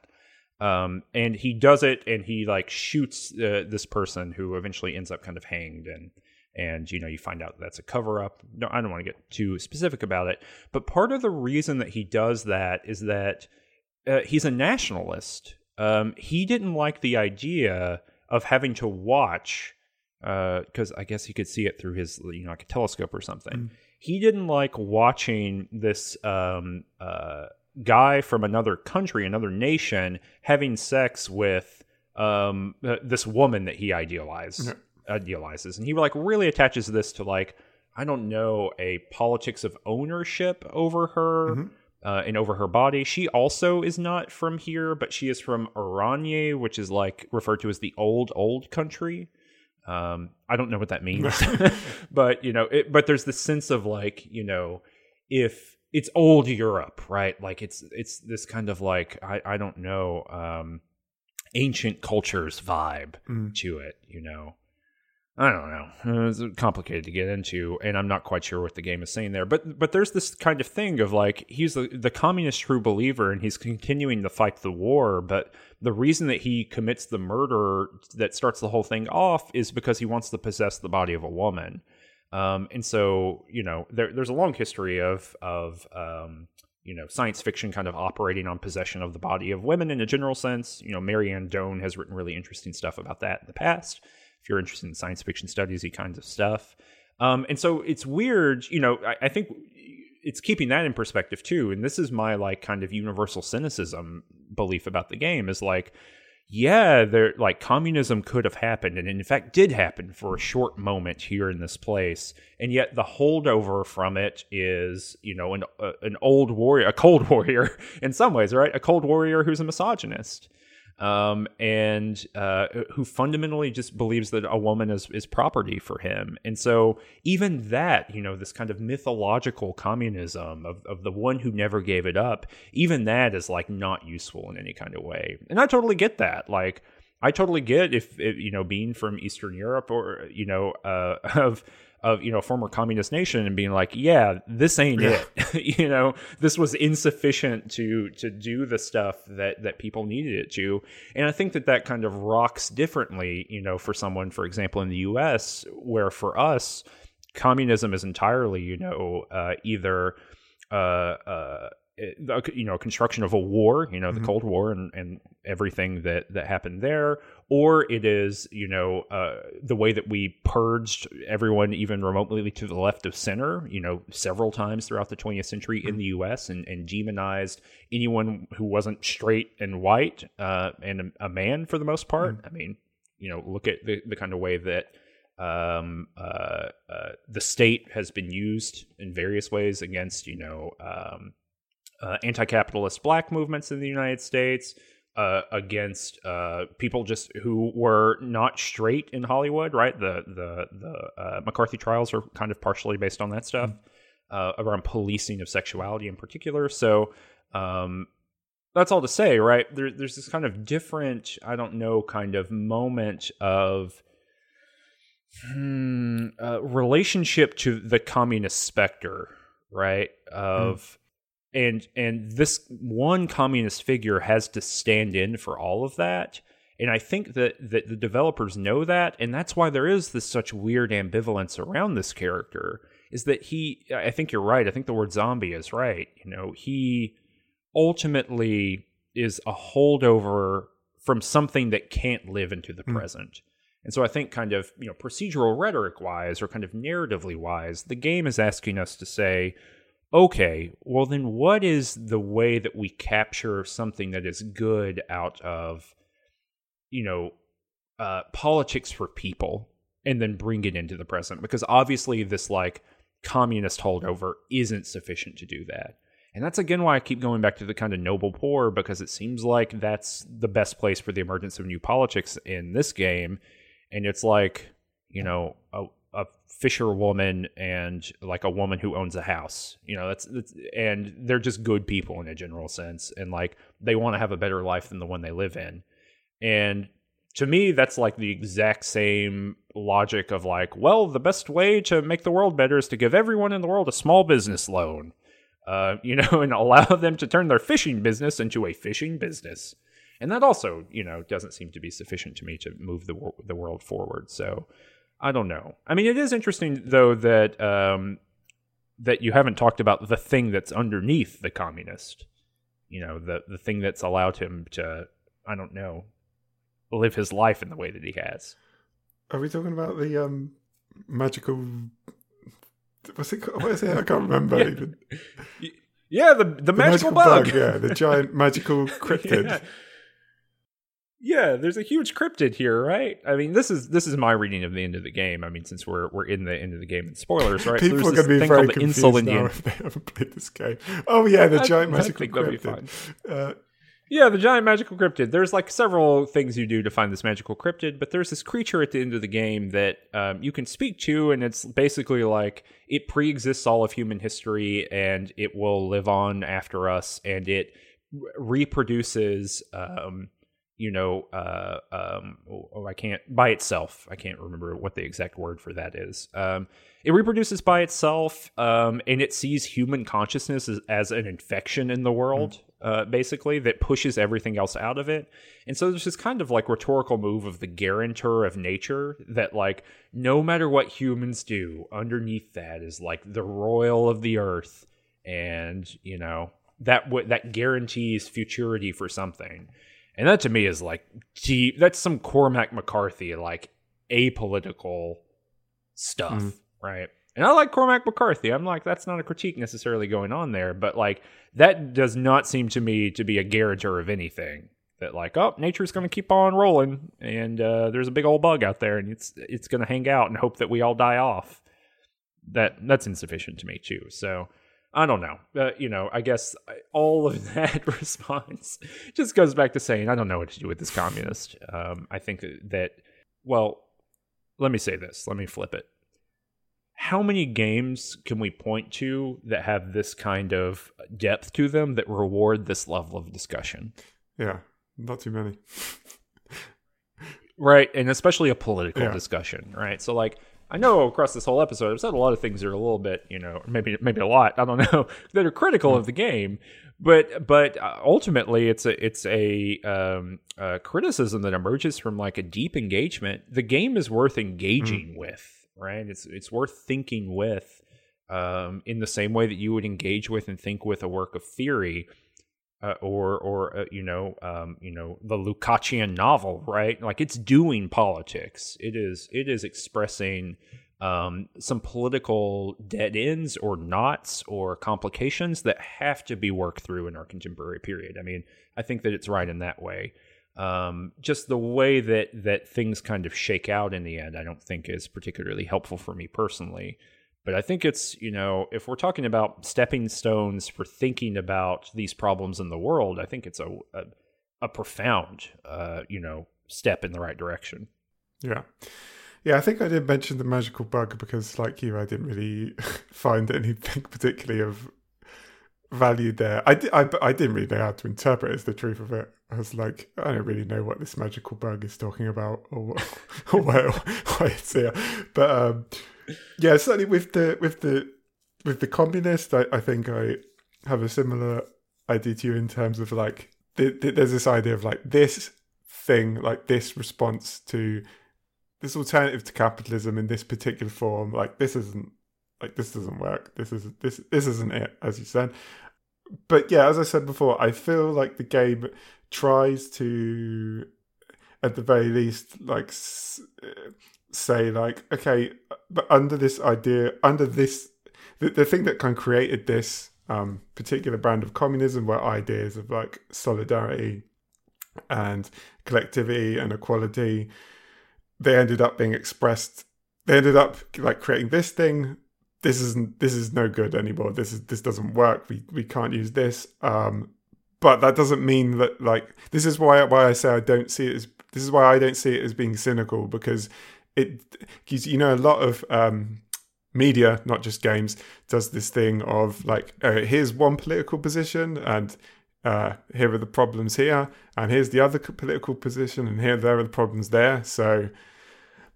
Um, and he does it, and he like shoots uh, this person who eventually ends up kind of hanged and and you know you find out that's a cover up no i don't want to get too specific about it but part of the reason that he does that is that uh, he's a nationalist. Um, he didn't like the idea of having to watch because uh, I guess he could see it through his you know like a telescope or something. Mm. He didn't like watching this um, uh, guy from another country, another nation, having sex with um, this woman that he idealizes, mm-hmm. idealizes, and he like really attaches this to like I don't know a politics of ownership over her. Mm-hmm uh, and over her body. She also is not from here, but she is from Oranje, which is like referred to as the old old country. Um, I don't know what that means, (laughs) (laughs) but you know, it, but there's this sense of like you know, if it's old Europe, right? Like it's it's this kind of like I I don't know, um, ancient cultures vibe mm. to it, you know. I don't know. It's complicated to get into, and I'm not quite sure what the game is saying there. But but there's this kind of thing of like he's the, the communist true believer, and he's continuing to fight the war. But the reason that he commits the murder that starts the whole thing off is because he wants to possess the body of a woman. Um, and so you know there, there's a long history of of um, you know science fiction kind of operating on possession of the body of women in a general sense. You know, Mary Ann Doane has written really interesting stuff about that in the past if you're interested in science fiction studies, kinds of stuff. Um, and so it's weird, you know, I, I, think it's keeping that in perspective too. And this is my like kind of universal cynicism belief about the game is like, yeah, there like communism could have happened, and in fact did happen for a short moment here in this place, and yet the holdover from it is, you know, an uh, an old warrior, a cold (laughs) warrior in some ways, right? A cold warrior who's a misogynist um, and uh, who fundamentally just believes that a woman is, is property for him. And so, even that, you know, this kind of mythological communism of, of the one who never gave it up, even that is like not useful in any kind of way. And I totally get that. Like, I totally get if, if, you know being from Eastern Europe or you know uh, (laughs) of of you know former communist nation and being like, yeah, this ain't yeah. it. (laughs) you know, this was insufficient to to do the stuff that that people needed it to. And I think that that kind of rocks differently. You know, for someone, for example, in the U.S., where for us, communism is entirely you know uh, either uh, uh, you know construction of a war you know the mm-hmm. cold war and, and everything that that happened there or it is you know uh, the way that we purged everyone even remotely to the left of center you know several times throughout the 20th century in the us and, and demonized anyone who wasn't straight and white uh, and a, a, man for the most part mm-hmm. i mean you know look at the, the kind of way that um, uh, uh the state has been used in various ways against you know um, uh, anti-capitalist black movements in the United States, uh, against uh, people just who were not straight in Hollywood. Right, the the the uh, McCarthy trials are kind of partially based on that stuff mm-hmm. around policing of sexuality in particular. So. Um, that's all to say, right? There, there's this kind of different, I don't know, kind of moment of hmm, uh, relationship to the communist specter, right? Of mm and and this one communist figure has to stand in for all of that. And i think that that the developers know that. And that's why there is this such weird ambivalence around this character is that he i think you're right. I think the word zombie is right. You know he ultimately is a holdover from something that can't live into the mm. present. And so i think kind of you know procedural rhetoric wise or kind of narratively wise the game is asking us to say okay, well, then what is the way that we capture something that is good out of, you know, uh, politics for people and then bring it into the present? Because obviously, this like communist holdover isn't sufficient to do that. And that's again why I keep going back to the kind of noble poor because it seems like that's the best place for the emergence of new politics in this game. And it's like, you know, a, a fisherwoman and like a woman who owns a house. You know, that's, that's and they're just good people in a general sense, and like they want to have a better life than the one they live in. And to me, that's like the exact same logic of like, well, the best way to make the world better is to give everyone in the world a small business loan. Uh, (laughs) you know, and allow them to turn their fishing business into a fishing business. And that also, you know, doesn't seem to be sufficient to me to move the the world forward. So, I don't know. I mean, it is interesting though that um, that you haven't talked about the thing that's underneath the communist. You know, the the thing that's allowed him to, I don't know, live his life in the way that he has. Are we talking about the um, magical? What's it? Called? What is it? I can't remember (laughs) yeah. even. Yeah, the the, the magical, magical bug. bug. Yeah, the giant magical (laughs) cryptid. yeah. Yeah, there's a huge cryptid here, right? I mean, this is this is my reading of the end of the game. I mean, since we're we're in the end of the game and spoilers, right? People so are going to be very confused now if they haven't played this game. Oh yeah, the I, giant magical cryptid. Uh, yeah, the giant magical cryptid. There's like several things you do to find this magical cryptid, but there's this creature at the end of the game that um, you can speak to, and it's basically like it pre-exists all of human history, and it will live on after us, and it reproduces. Um, you know, uh, um, oh, oh, I can't by itself. I can't remember what the exact word for that is. Um, it reproduces by itself, um, and it sees human consciousness as, as an infection in the world, mm. uh, basically that pushes everything else out of it. And so there's this kind of like rhetorical move of the guarantor of nature that, like, no matter what humans do, underneath that is like the royal of the earth, and you know that w- that guarantees futurity for something. And that to me is like deep. That's some Cormac McCarthy, like apolitical stuff, mm. right? And I like Cormac McCarthy. I'm like, that's not a critique necessarily going on there, but like that does not seem to me to be a guarantor of anything. That like, oh, nature's going to keep on rolling, and uh, there's a big old bug out there, and it's it's going to hang out and hope that we all die off. That that's insufficient to me too. So I don't know. Uh, you know, I guess all of (laughs) that (laughs) response just goes back to saying I don't know what to do with this communist. Um, I think that, well, let me say this. Let me flip it. How many games can we point to that have this kind of depth to them that reward this level of discussion? Yeah, not too many. (laughs) right, and especially a political Yeah. discussion, right? So like. I know across this whole episode, I've said a lot of things that are a little bit, you know, maybe maybe a lot, I don't know, (laughs) that are critical of the game. But but uh, ultimately, it's a it's a, um, a criticism that emerges from like a deep engagement. The game is worth engaging with, right? It's it's worth thinking with, um, in the same way that you would engage with and think with a work of theory uh, or or uh, you know um, you know the Lukácsian novel, right? Like it's doing politics. It is it is expressing um, some political dead ends or knots or complications that have to be worked through in our contemporary period. I mean, I think that it's right in that way. Um, just the way that that things kind of shake out in the end, I don't think is particularly helpful for me personally. But I think it's, you know, if we're talking about stepping stones for thinking about these problems in the world, I think it's a a, a profound, uh, you know, step in the right direction. Yeah. Yeah, I think I did mention the magical bug because, like you, I didn't really (laughs) find anything (laughs) particularly of value there. I, di- I, I didn't really know how to interpret it, is the truth of it. I was like, I don't really know what this magical bug is talking about or, (laughs) or why, why it's here. But um, yeah, certainly with the with the with the communist, I, I think I have a similar idea to you in terms of like th- th- there's this idea of like this thing, like this response to this alternative to capitalism in this particular form. Like this isn't like this doesn't work. This is this this isn't it, as you said. But yeah, as I said before, I feel like the game tries to, at the very least, like say like okay but under this idea under this the, the thing that kind of created this um particular brand of communism were ideas of like solidarity and collectivity and equality. They ended up being expressed they ended up like creating this thing. This isn't this is no good anymore. This is this doesn't work. We we can't use this. Um but that doesn't mean that like this is why why I say I don't see it as this is why I don't see it as being cynical because it you know a lot of um media not just games does this thing of like uh, here's one political position and uh here are the problems here and here's the other political position and here there are the problems there. So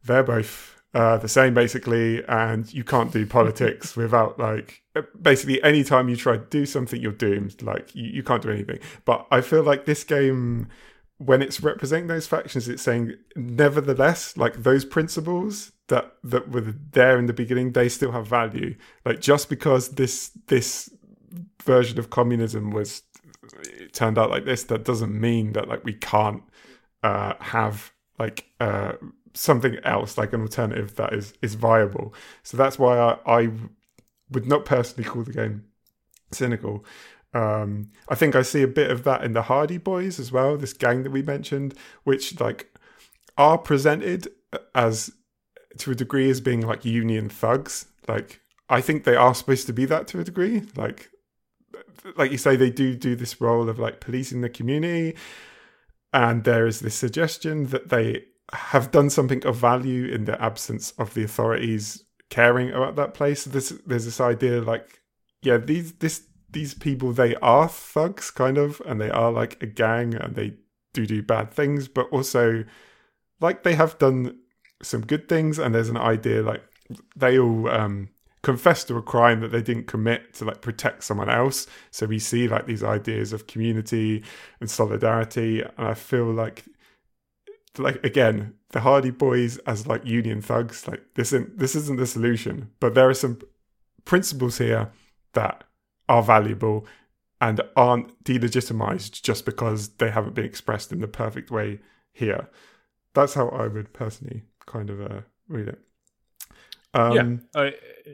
they're both uh, the same basically and you can't do politics (laughs) without like basically anytime you try to do something you're doomed. Like you, you can't do anything. But i feel like this game when it's representing those factions it's saying nevertheless like those principles that that were there in the beginning they still have value. Like just because this this version of communism was it turned out like this that doesn't mean that like we can't uh have like uh something else like an alternative that is is viable. So that's why i, I would not personally call the game cynical. Um i think i see a bit of that in the Hardie boys as well this gang that we mentioned which like are presented as to a degree as being like union thugs. Like i think they are supposed to be that to a degree. Like like you say they do do this role of like policing the community. And there is this suggestion that they have done something of value in the absence of the authorities caring about that place. There's there's this idea like, yeah, these this these people they are thugs kind of, and they are like a gang, and they do do bad things, but also like they have done some good things, and there's an idea like they all um confess to a crime that they didn't commit to like protect someone else. So we see like these ideas of community and solidarity, and I feel like like again the Hardie boys as like union thugs like this isn't this isn't the solution but there are some principles here that are valuable and aren't delegitimized just because they haven't been expressed in the perfect way here. That's how i would personally kind of uh, read it um, yeah, uh,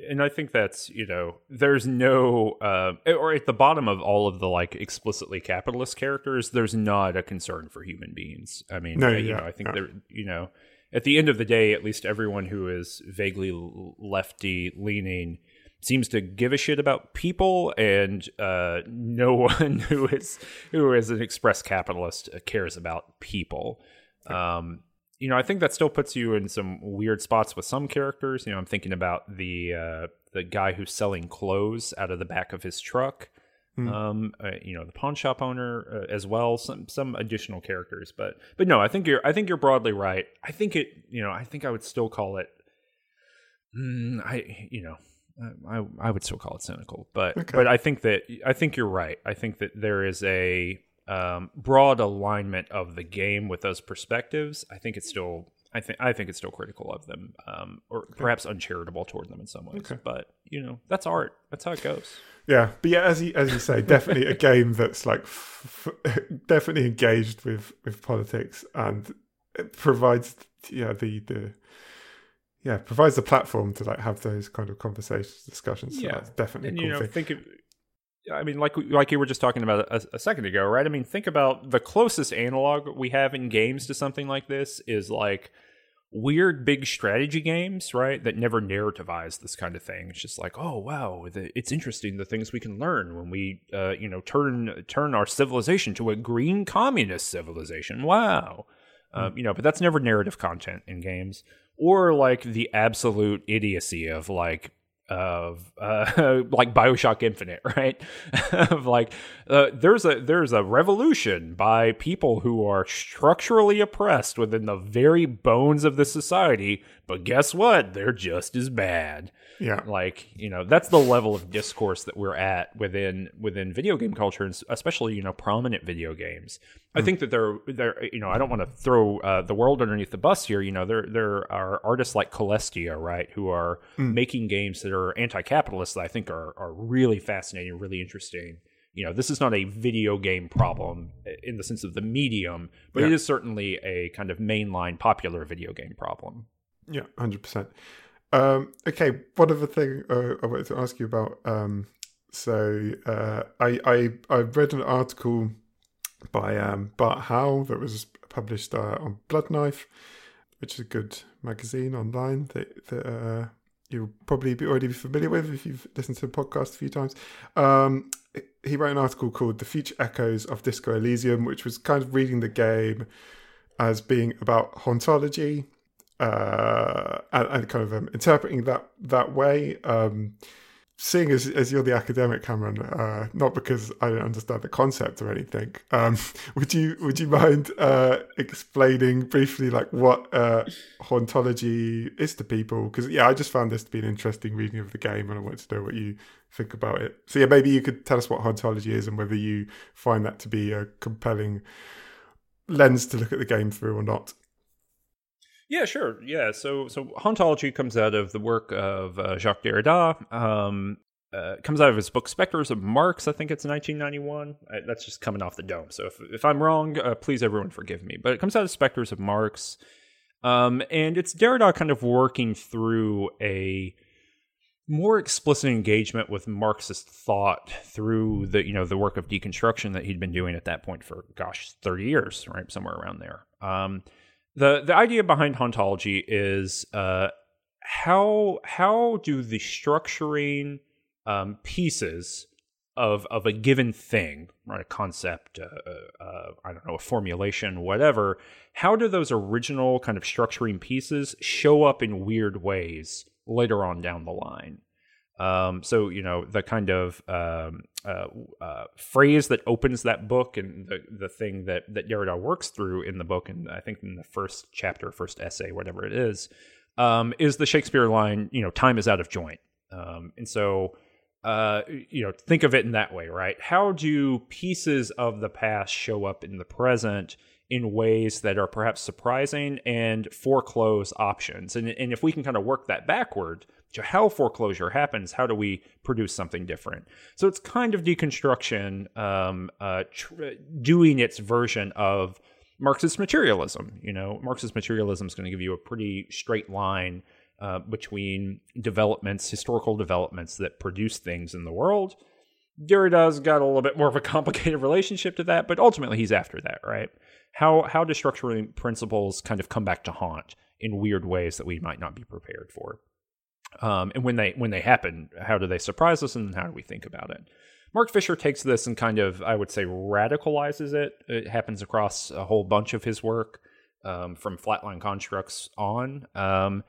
and I think that's you know there's no uh, or at the bottom of all of the like explicitly capitalist characters, there's not a concern for human beings. I mean, No, uh, you yeah, know, I think yeah. there you know at the end of the day, at least everyone who is vaguely lefty leaning seems to give a shit about people, and uh, no (laughs) one who is who is an express capitalist cares about people. Um, you know, I think that still puts you in some weird spots with some characters. You know, I'm thinking about the uh, the guy who's selling clothes out of the back of his truck. Mm. Um, uh, you know, the pawn shop owner uh, as well. Some some additional characters, but but no, I think you're I think you're broadly right. I think it. You know, I think I would still call it. Mm, I you know. I I would still call it cynical, but okay. but I think that I think you're right. I think that there is a um, broad alignment of the game with those perspectives. I think it's still I think I think it's still critical of them, um, or perhaps uncharitable toward them in some ways. Okay. But you know, that's art. That's how it goes. Yeah, but yeah, as you as you say, definitely a game that's like f- f- definitely engaged with with politics and it provides yeah the the yeah provides the platform to like have those kind of conversations discussions. So yeah, that's definitely and, cool you know, thing. Think of, I mean, like like you were just talking about a, a, second ago, right? I mean, think about the closest analog we have in games to something like this is like weird big strategy games, right? That never narrativize this kind of thing. It's just like, oh wow, it's interesting the things we can learn when we, uh, you know, turn turn our civilization to a green communist civilization. Wow, mm. um, you know, but that's never narrative content in games. Or like the absolute idiocy of like of uh, (laughs) like Bioshock Infinite, (laughs) right? of like uh, there's a there's a revolution by people who are structurally oppressed within the very bones of the society, but guess what? They're just as bad. Yeah, like you know that's the level of discourse that we're at within within video game culture, and especially you know prominent video games. I hmm. think that there, there, you know, I don't want to throw uh, the world underneath the bus here. You know, there, there are artists like Celestia, right, who are mm. making games that are anti-capitalist that I think are are really fascinating, really interesting. You know, this is not a video game problem in the sense of the medium, but yeah. it is certainly a kind of mainline popular video game problem. Yeah, hundred um, percent. Okay, one other thing uh, I wanted to ask you about. Um, so uh, I I I read an article by um, Bart Howell that was published uh, on Blood Knife, which is a good magazine online that, that uh, you'll probably be already be familiar with if you've listened to the podcast a few times. Um, he wrote an article called "The Future Echoes of Disco Elysium," which was kind of reading the game as being about hauntology uh, and, and, kind of um, interpreting that that way. Um, seeing as, as you're the academic, Cameron, uh, not because I don't understand the concept or anything, um, (laughs) would you would you mind uh, explaining briefly like what uh, hauntology is to people? Because yeah, I just found this to be an interesting reading of the game, and I wanted to know what you think about it. So yeah, maybe you could tell us what hauntology is and whether you find that to be a compelling lens to look at the game through or not. Yeah, sure. Yeah, so so hauntology comes out of the work of uh, Jacques Derrida. Um, uh, comes out of his book Spectres of Marx. I think it's 1991. I, that's just coming off the dome. So if if I'm wrong, uh, please everyone forgive me. But it comes out of Spectres of Marx, um, and it's Derrida kind of working through a more explicit engagement with Marxist thought through the you know the work of deconstruction that he'd been doing at that point for gosh 30 years, right, somewhere around there. Um, the the idea behind hauntology is uh, how how do the structuring um, pieces of of a given thing, right, a concept, uh, uh, I don't know, a formulation, whatever. How do those original kind of structuring pieces show up in weird ways later on down the line? Um, so you know the kind of um, uh, uh, phrase that opens that book and the the thing that that Derrida works through in the book, and I think in the first chapter, first essay, whatever it is, um, is the Shakespeare line. You know, time is out of joint, um, and so. Uh, you know, think of it in that way, right? How do pieces of the past show up in the present in ways that are perhaps surprising and foreclose options? And, and if we can kind of work that backward, how foreclosure happens, how do we produce something different? So it's kind of deconstruction um, uh, tr- doing its version of Marxist materialism. You know, Marxist materialism is going to give you a pretty straight line uh, between developments, historical developments that produce things in the world. Derrida's got a little bit more of a complicated relationship to that, but ultimately he's after that, right? How how do structuring principles kind of come back to haunt in weird ways that we might not be prepared for? Um, and when they when they happen, how do they surprise us, and how do we think about it? Mark Fisher takes this and kind of, I would say, radicalizes it. It happens across a whole bunch of his work, um, from Flatline Constructs on. Um,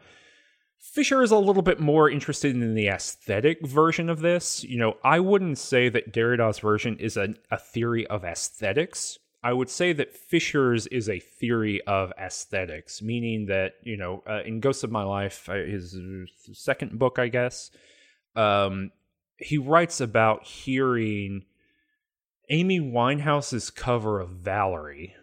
Fisher is a little bit more interested in the aesthetic version of this. You know, I wouldn't say that Derrida's version is a, a theory of aesthetics. I would say that Fisher's is a theory of aesthetics, meaning that, you know, uh, in Ghosts of My Life, uh, his second book, I guess, um, he writes about hearing Amy Winehouse's cover of Valerie.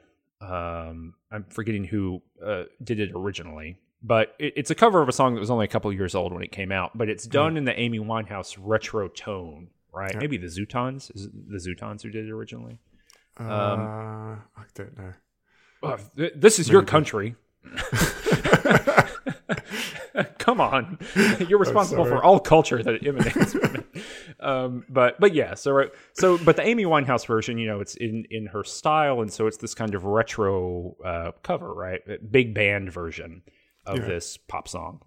Um, I'm forgetting who uh, did it originally, but it, it's a cover of a song that was only a couple years old when it came out. But it's done mm. in the Amy Winehouse retro tone, right? Yeah. Maybe the Zutons is the Zutons who did it originally. Um, uh, I don't know. Uh, th- this is Maybe. your country. (laughs) (laughs) Come on, you're responsible for all culture that emanates from it. Um, but but yeah, so so but the Amy Winehouse version, you know, it's in in her style, and so it's this kind of retro uh, cover, right? Big band version of yeah. this pop song.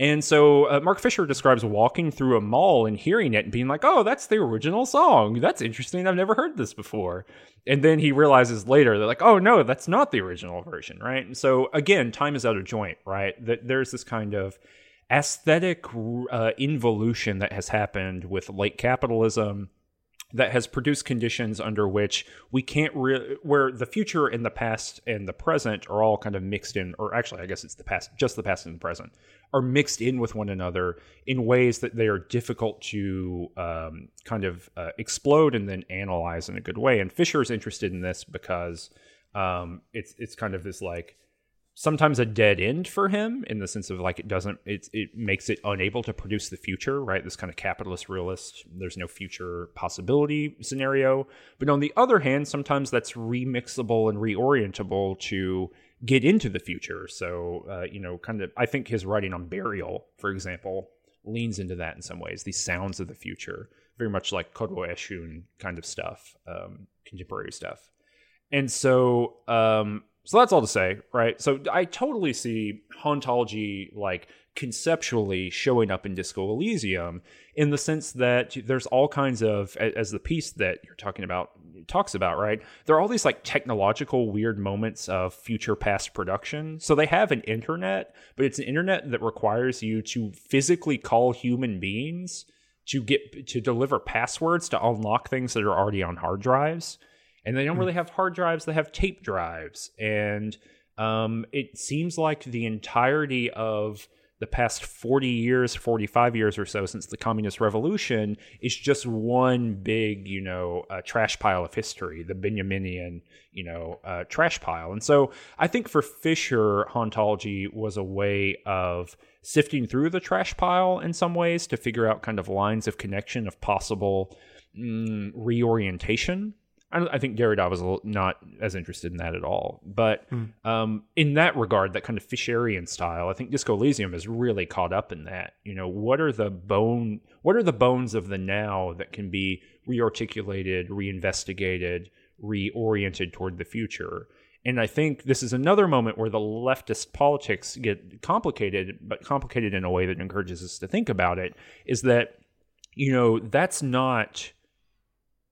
And so uh, Mark Fisher describes walking through a mall and hearing it and being like, "Oh, that's the original song. That's interesting. I've never heard this before." And then he realizes later that like, "Oh no, that's not the original version." Right? And so again, time is out of joint. Right? That there's this kind of aesthetic uh, involution that has happened with late capitalism that has produced conditions under which we can't re- where the future and the past and the present are all kind of mixed in or actually i guess it's the past just the past and the present are mixed in with one another in ways that they are difficult to um, kind of uh, explode and then analyze in a good way. And fisher is interested in this because um, it's it's kind of this like sometimes a dead end for him in the sense of like it doesn't it it makes it unable to produce the future right? This kind of capitalist realist there's no future possibility scenario. But on the other hand sometimes that's remixable and reorientable to get into the future. So uh, you know kind of i think his writing on burial for example leans into that in some ways. These sounds of the future very much like Kodwo Eshun kind of stuff um, contemporary stuff. And so um, so that's all to say, right? So I totally see hauntology like conceptually showing up in Disco Elysium in the sense that there's all kinds of as the piece that you're talking about talks about, right? There are all these like technological weird moments of future past production. So they have an internet, but it's an internet that requires you to physically call human beings to get to deliver passwords to unlock things that are already on hard drives and they don't hmm. really have hard drives they have tape drives. And um, it seems like the entirety of the past 40 years 45 years or so since the communist revolution is just one big you know uh, trash pile of history the benjaminian you know uh, trash pile. And so i think for fisher hauntology was a way of sifting through the trash pile in some ways to figure out kind of lines of connection of possible mm, reorientation I, I think Derrida was not as interested in that at all. But mm. um, in that regard, that kind of Fisherian style, I think Disco Elysium is really caught up in that. You know, what are the bone, what are the bones of the now that can be rearticulated, reinvestigated, reoriented toward the future? And I think this is another moment where the leftist politics get complicated, but complicated in a way that encourages us to think about it. Is that you know that's not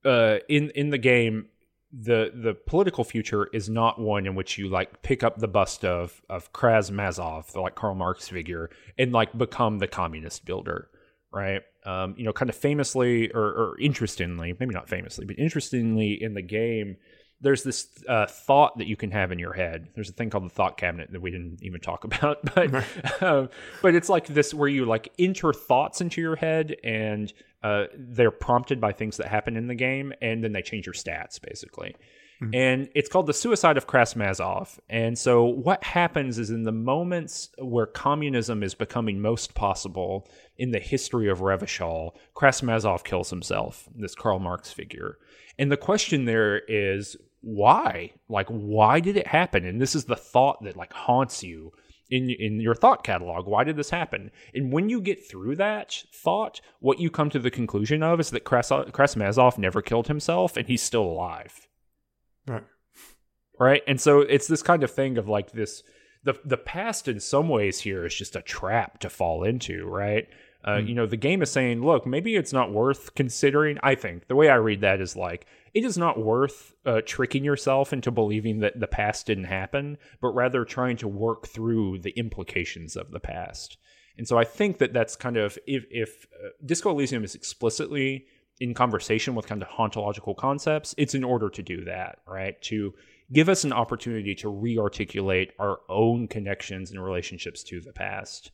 uh, in in the game, the the political future is not one in which you like pick up the bust of of Kras Mazov, the like Karl Marx figure, and like become the communist builder, right? Um, you know, kind of famously or, or interestingly, maybe not famously, but interestingly in the game, there's this uh, thought that you can have in your head. There's a thing called the thought cabinet that we didn't even talk (laughs) about, but uh, but it's like this where you like enter thoughts into your head, and uh, they're prompted by things that happen in the game, and then they change your stats basically. Mm-hmm. And it's called the suicide of Kras Mazov. And so what happens is in the moments where communism is becoming most possible in the history of Revachol, Kras Mazov kills himself, this Karl Marx figure. And the question there is why? Like, why did it happen? And this is the thought that like haunts you in in your thought catalog. Why did this happen? And when you get through that thought, what you come to the conclusion of is that Kras- Krasmazov never killed himself and he's still alive. Right. Right. And so it's this kind of thing of like this the the past in some ways here is just a trap to fall into, right? Uh, mm. You know, the game is saying, look, maybe it's not worth considering. I think the way I read that is like, it is not worth uh, tricking yourself into believing that the past didn't happen, but rather trying to work through the implications of the past. And so I think that that's kind of if if uh, Disco Elysium is explicitly in conversation with kind of ontological concepts, it's in order to do that, right? To give us an opportunity to re-articulate our own connections and relationships to the past.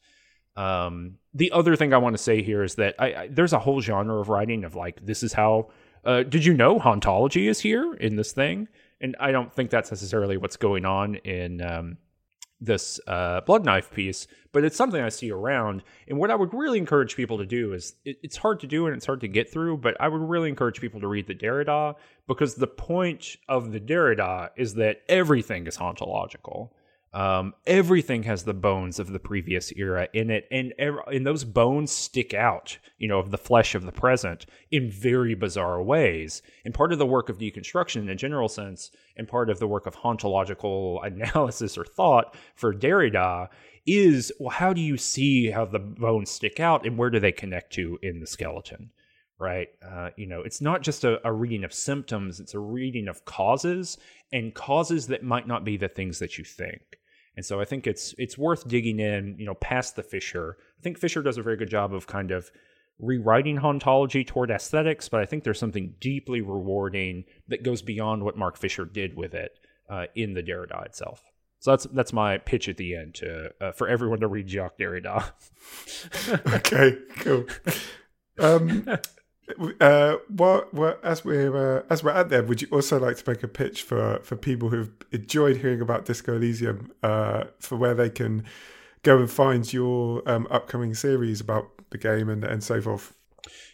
Um, the other thing I want to say here is that I, I, there's a whole genre of writing of like this is how. Uh, did you know hauntology is here in this thing? And I don't think that's necessarily what's going on in um, this uh, blood knife piece, but it's something I see around. And what I would really encourage people to do is it, it's hard to do and it's hard to get through, but I would really encourage people to read the Derrida because the point of the Derrida is that everything is hauntological. Um, everything has the bones of the previous era in it, and and those bones stick out, you know, of the flesh of the present in very bizarre ways. And part of the work of deconstruction, in a general sense, and part of the work of hauntological (laughs) analysis or thought for Derrida is, well, how do you see how the bones stick out, and where do they connect to in the skeleton? right? Uh, you know, it's not just a, a, reading of symptoms, it's a reading of causes and causes that might not be the things that you think. And so I think it's it's worth digging in, you know, past the Fisher. I think Fisher does a very good job of kind of rewriting hauntology toward aesthetics, but I think there's something deeply rewarding that goes beyond what Mark Fisher did with it uh, in the Derrida itself. So that's that's my pitch at the end to uh, for everyone to read Jacques Derrida. (laughs) okay, cool. Um, (laughs) uh, what, what, as we're uh, as we're at there, would you also like to make a pitch for for people who've enjoyed hearing about Disco Elysium uh, for where they can go and find your um, upcoming series about the game and and so forth?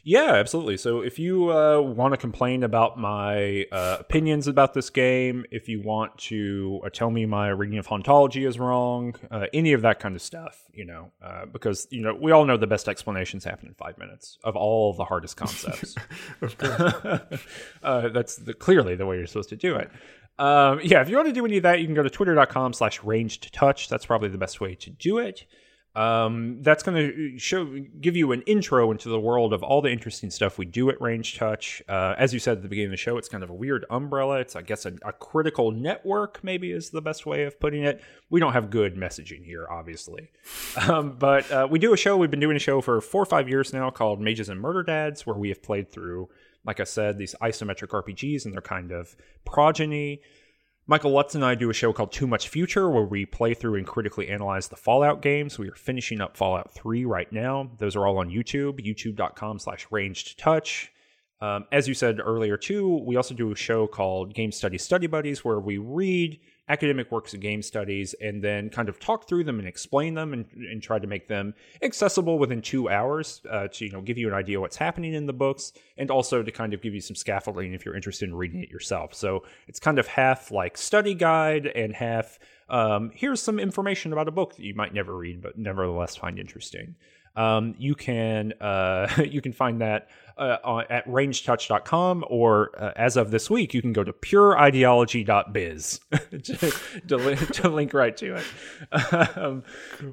Yeah, absolutely. So if you uh, want to complain about my uh, opinions about this game, if you want to uh, tell me my reading of hauntology is wrong, uh, any of that kind of stuff, you know, uh, because you know we all know the best explanations happen in five minutes of all the hardest (laughs) concepts. (laughs) Uh, that's the, clearly the way you're supposed to do it. Um, yeah, if you want to do any of that, you can go to twitter.com slash ranged touch. That's probably the best way to do it. Um, that's going to show give you an intro into the world of all the interesting stuff we do at Ranged Touch. Uh, as you said at the beginning of the show, it's kind of a weird umbrella. It's, I guess, a, a, critical network. Maybe is the best way of putting it. We don't have good messaging here, obviously, (laughs) um, but uh, we do a show. We've been doing a show for four or five years now called Mages and Murder Dads, where we have played through, like I said, these isometric RPGs and their kind of progeny. Michael Lutz and I do a show called Too Much Future where we play through and critically analyze the Fallout games. We are finishing up Fallout 3 right now. Those are all on YouTube, youtube.com slash ranged touch. Um, as you said earlier, too, we also do a show called Game Study Study Buddies where we read academic works of game studies and then kind of talk through them and explain them and, and try to make them accessible within two hours uh, to you know give you an idea what's happening in the books and also to kind of give you some scaffolding if you're interested in reading it yourself. So it's kind of half like study guide and half um, here's some information about a book that you might never read but nevertheless find interesting. Um, you can uh, (laughs) you can find that uh, at rangedtouch.com or uh, as of this week you can go to purideology.biz (laughs) to, to, link, to link right to it. Um,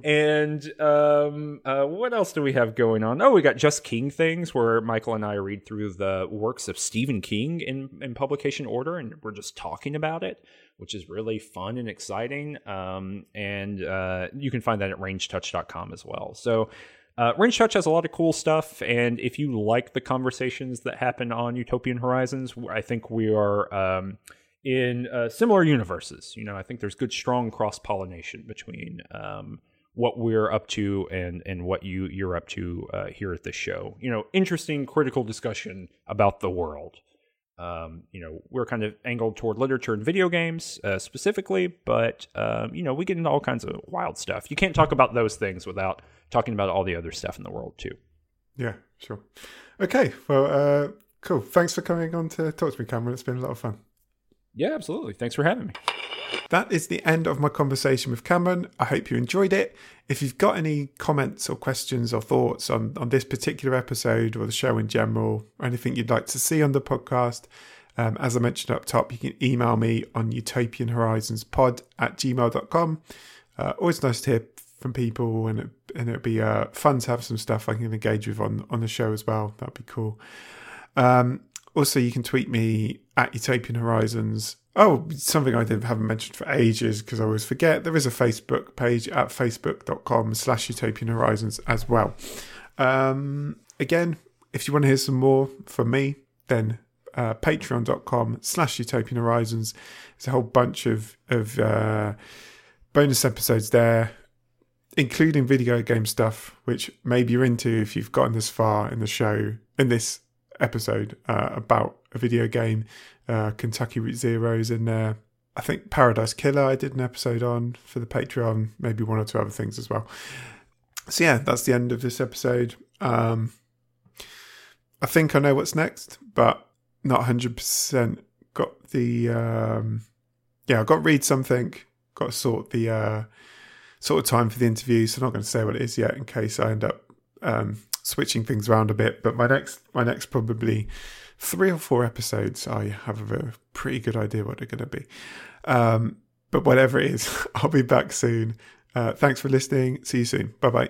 and um, uh, what else do we have going on? Oh we got just king things where michael and i read through the works of stephen king in, in publication order and we're just talking about it which is really fun and exciting. Um, and uh, you can find that at rangedtouch.com as well. So uh, Ranged Touch has a lot of cool stuff, and if you like the conversations that happen on Utopian Horizons, I think we are um, in uh, similar universes. You know, I think there's good, strong cross pollination between um, what we're up to and and what you you're up to uh, here at this show. You know, interesting, critical discussion about the world. Um, you know, we're kind of angled toward literature and video games uh, specifically, but um, you know, we get into all kinds of wild stuff. You can't talk about those things without talking about all the other stuff in the world too. Yeah, sure. Okay, well, uh, cool. Thanks for coming on to talk to me, Cameron. It's been a lot of fun. Yeah, absolutely. Thanks for having me. That is the end of my conversation with Cameron. I hope you enjoyed it. If you've got any comments or questions or thoughts on, on this particular episode or the show in general, or anything you'd like to see on the podcast, um, as I mentioned up top, you can email me on utopianhorizonspod at gmail.com. Uh, always nice to hear from people, and it, and it'd be uh, fun to have some stuff I can engage with on on the show as well. That'd be cool. Um, also, you can tweet me at Utopian Horizons. Oh, something I didn't, haven't mentioned for ages because I always forget. There is a Facebook page at facebook.com slash utopian horizons as well. Um, again, if you want to hear some more from me, then uh, patreon.com slash utopian horizons. There's a whole bunch of, of uh, bonus episodes there, including video game stuff, which maybe you're into if you've gotten this far in the show, in this episode uh, about video game uh, Kentucky Route Zero's in there. I think Paradise Killer I did an episode on for the Patreon, maybe one or two other things as well. So yeah, that's the end of this episode. Um, I think I know what's next, but not hundred percent got the um, yeah. I've got to read something. Got to sort the uh, sort of time for the interview. So I'm not going to say what it is yet in case I end up um, switching things around a bit. But my next my next probably three or four episodes, I have a pretty good idea what they're going to be. Um, but whatever it is, (laughs) I'll be back soon. Uh, thanks for listening. See you soon. Bye bye.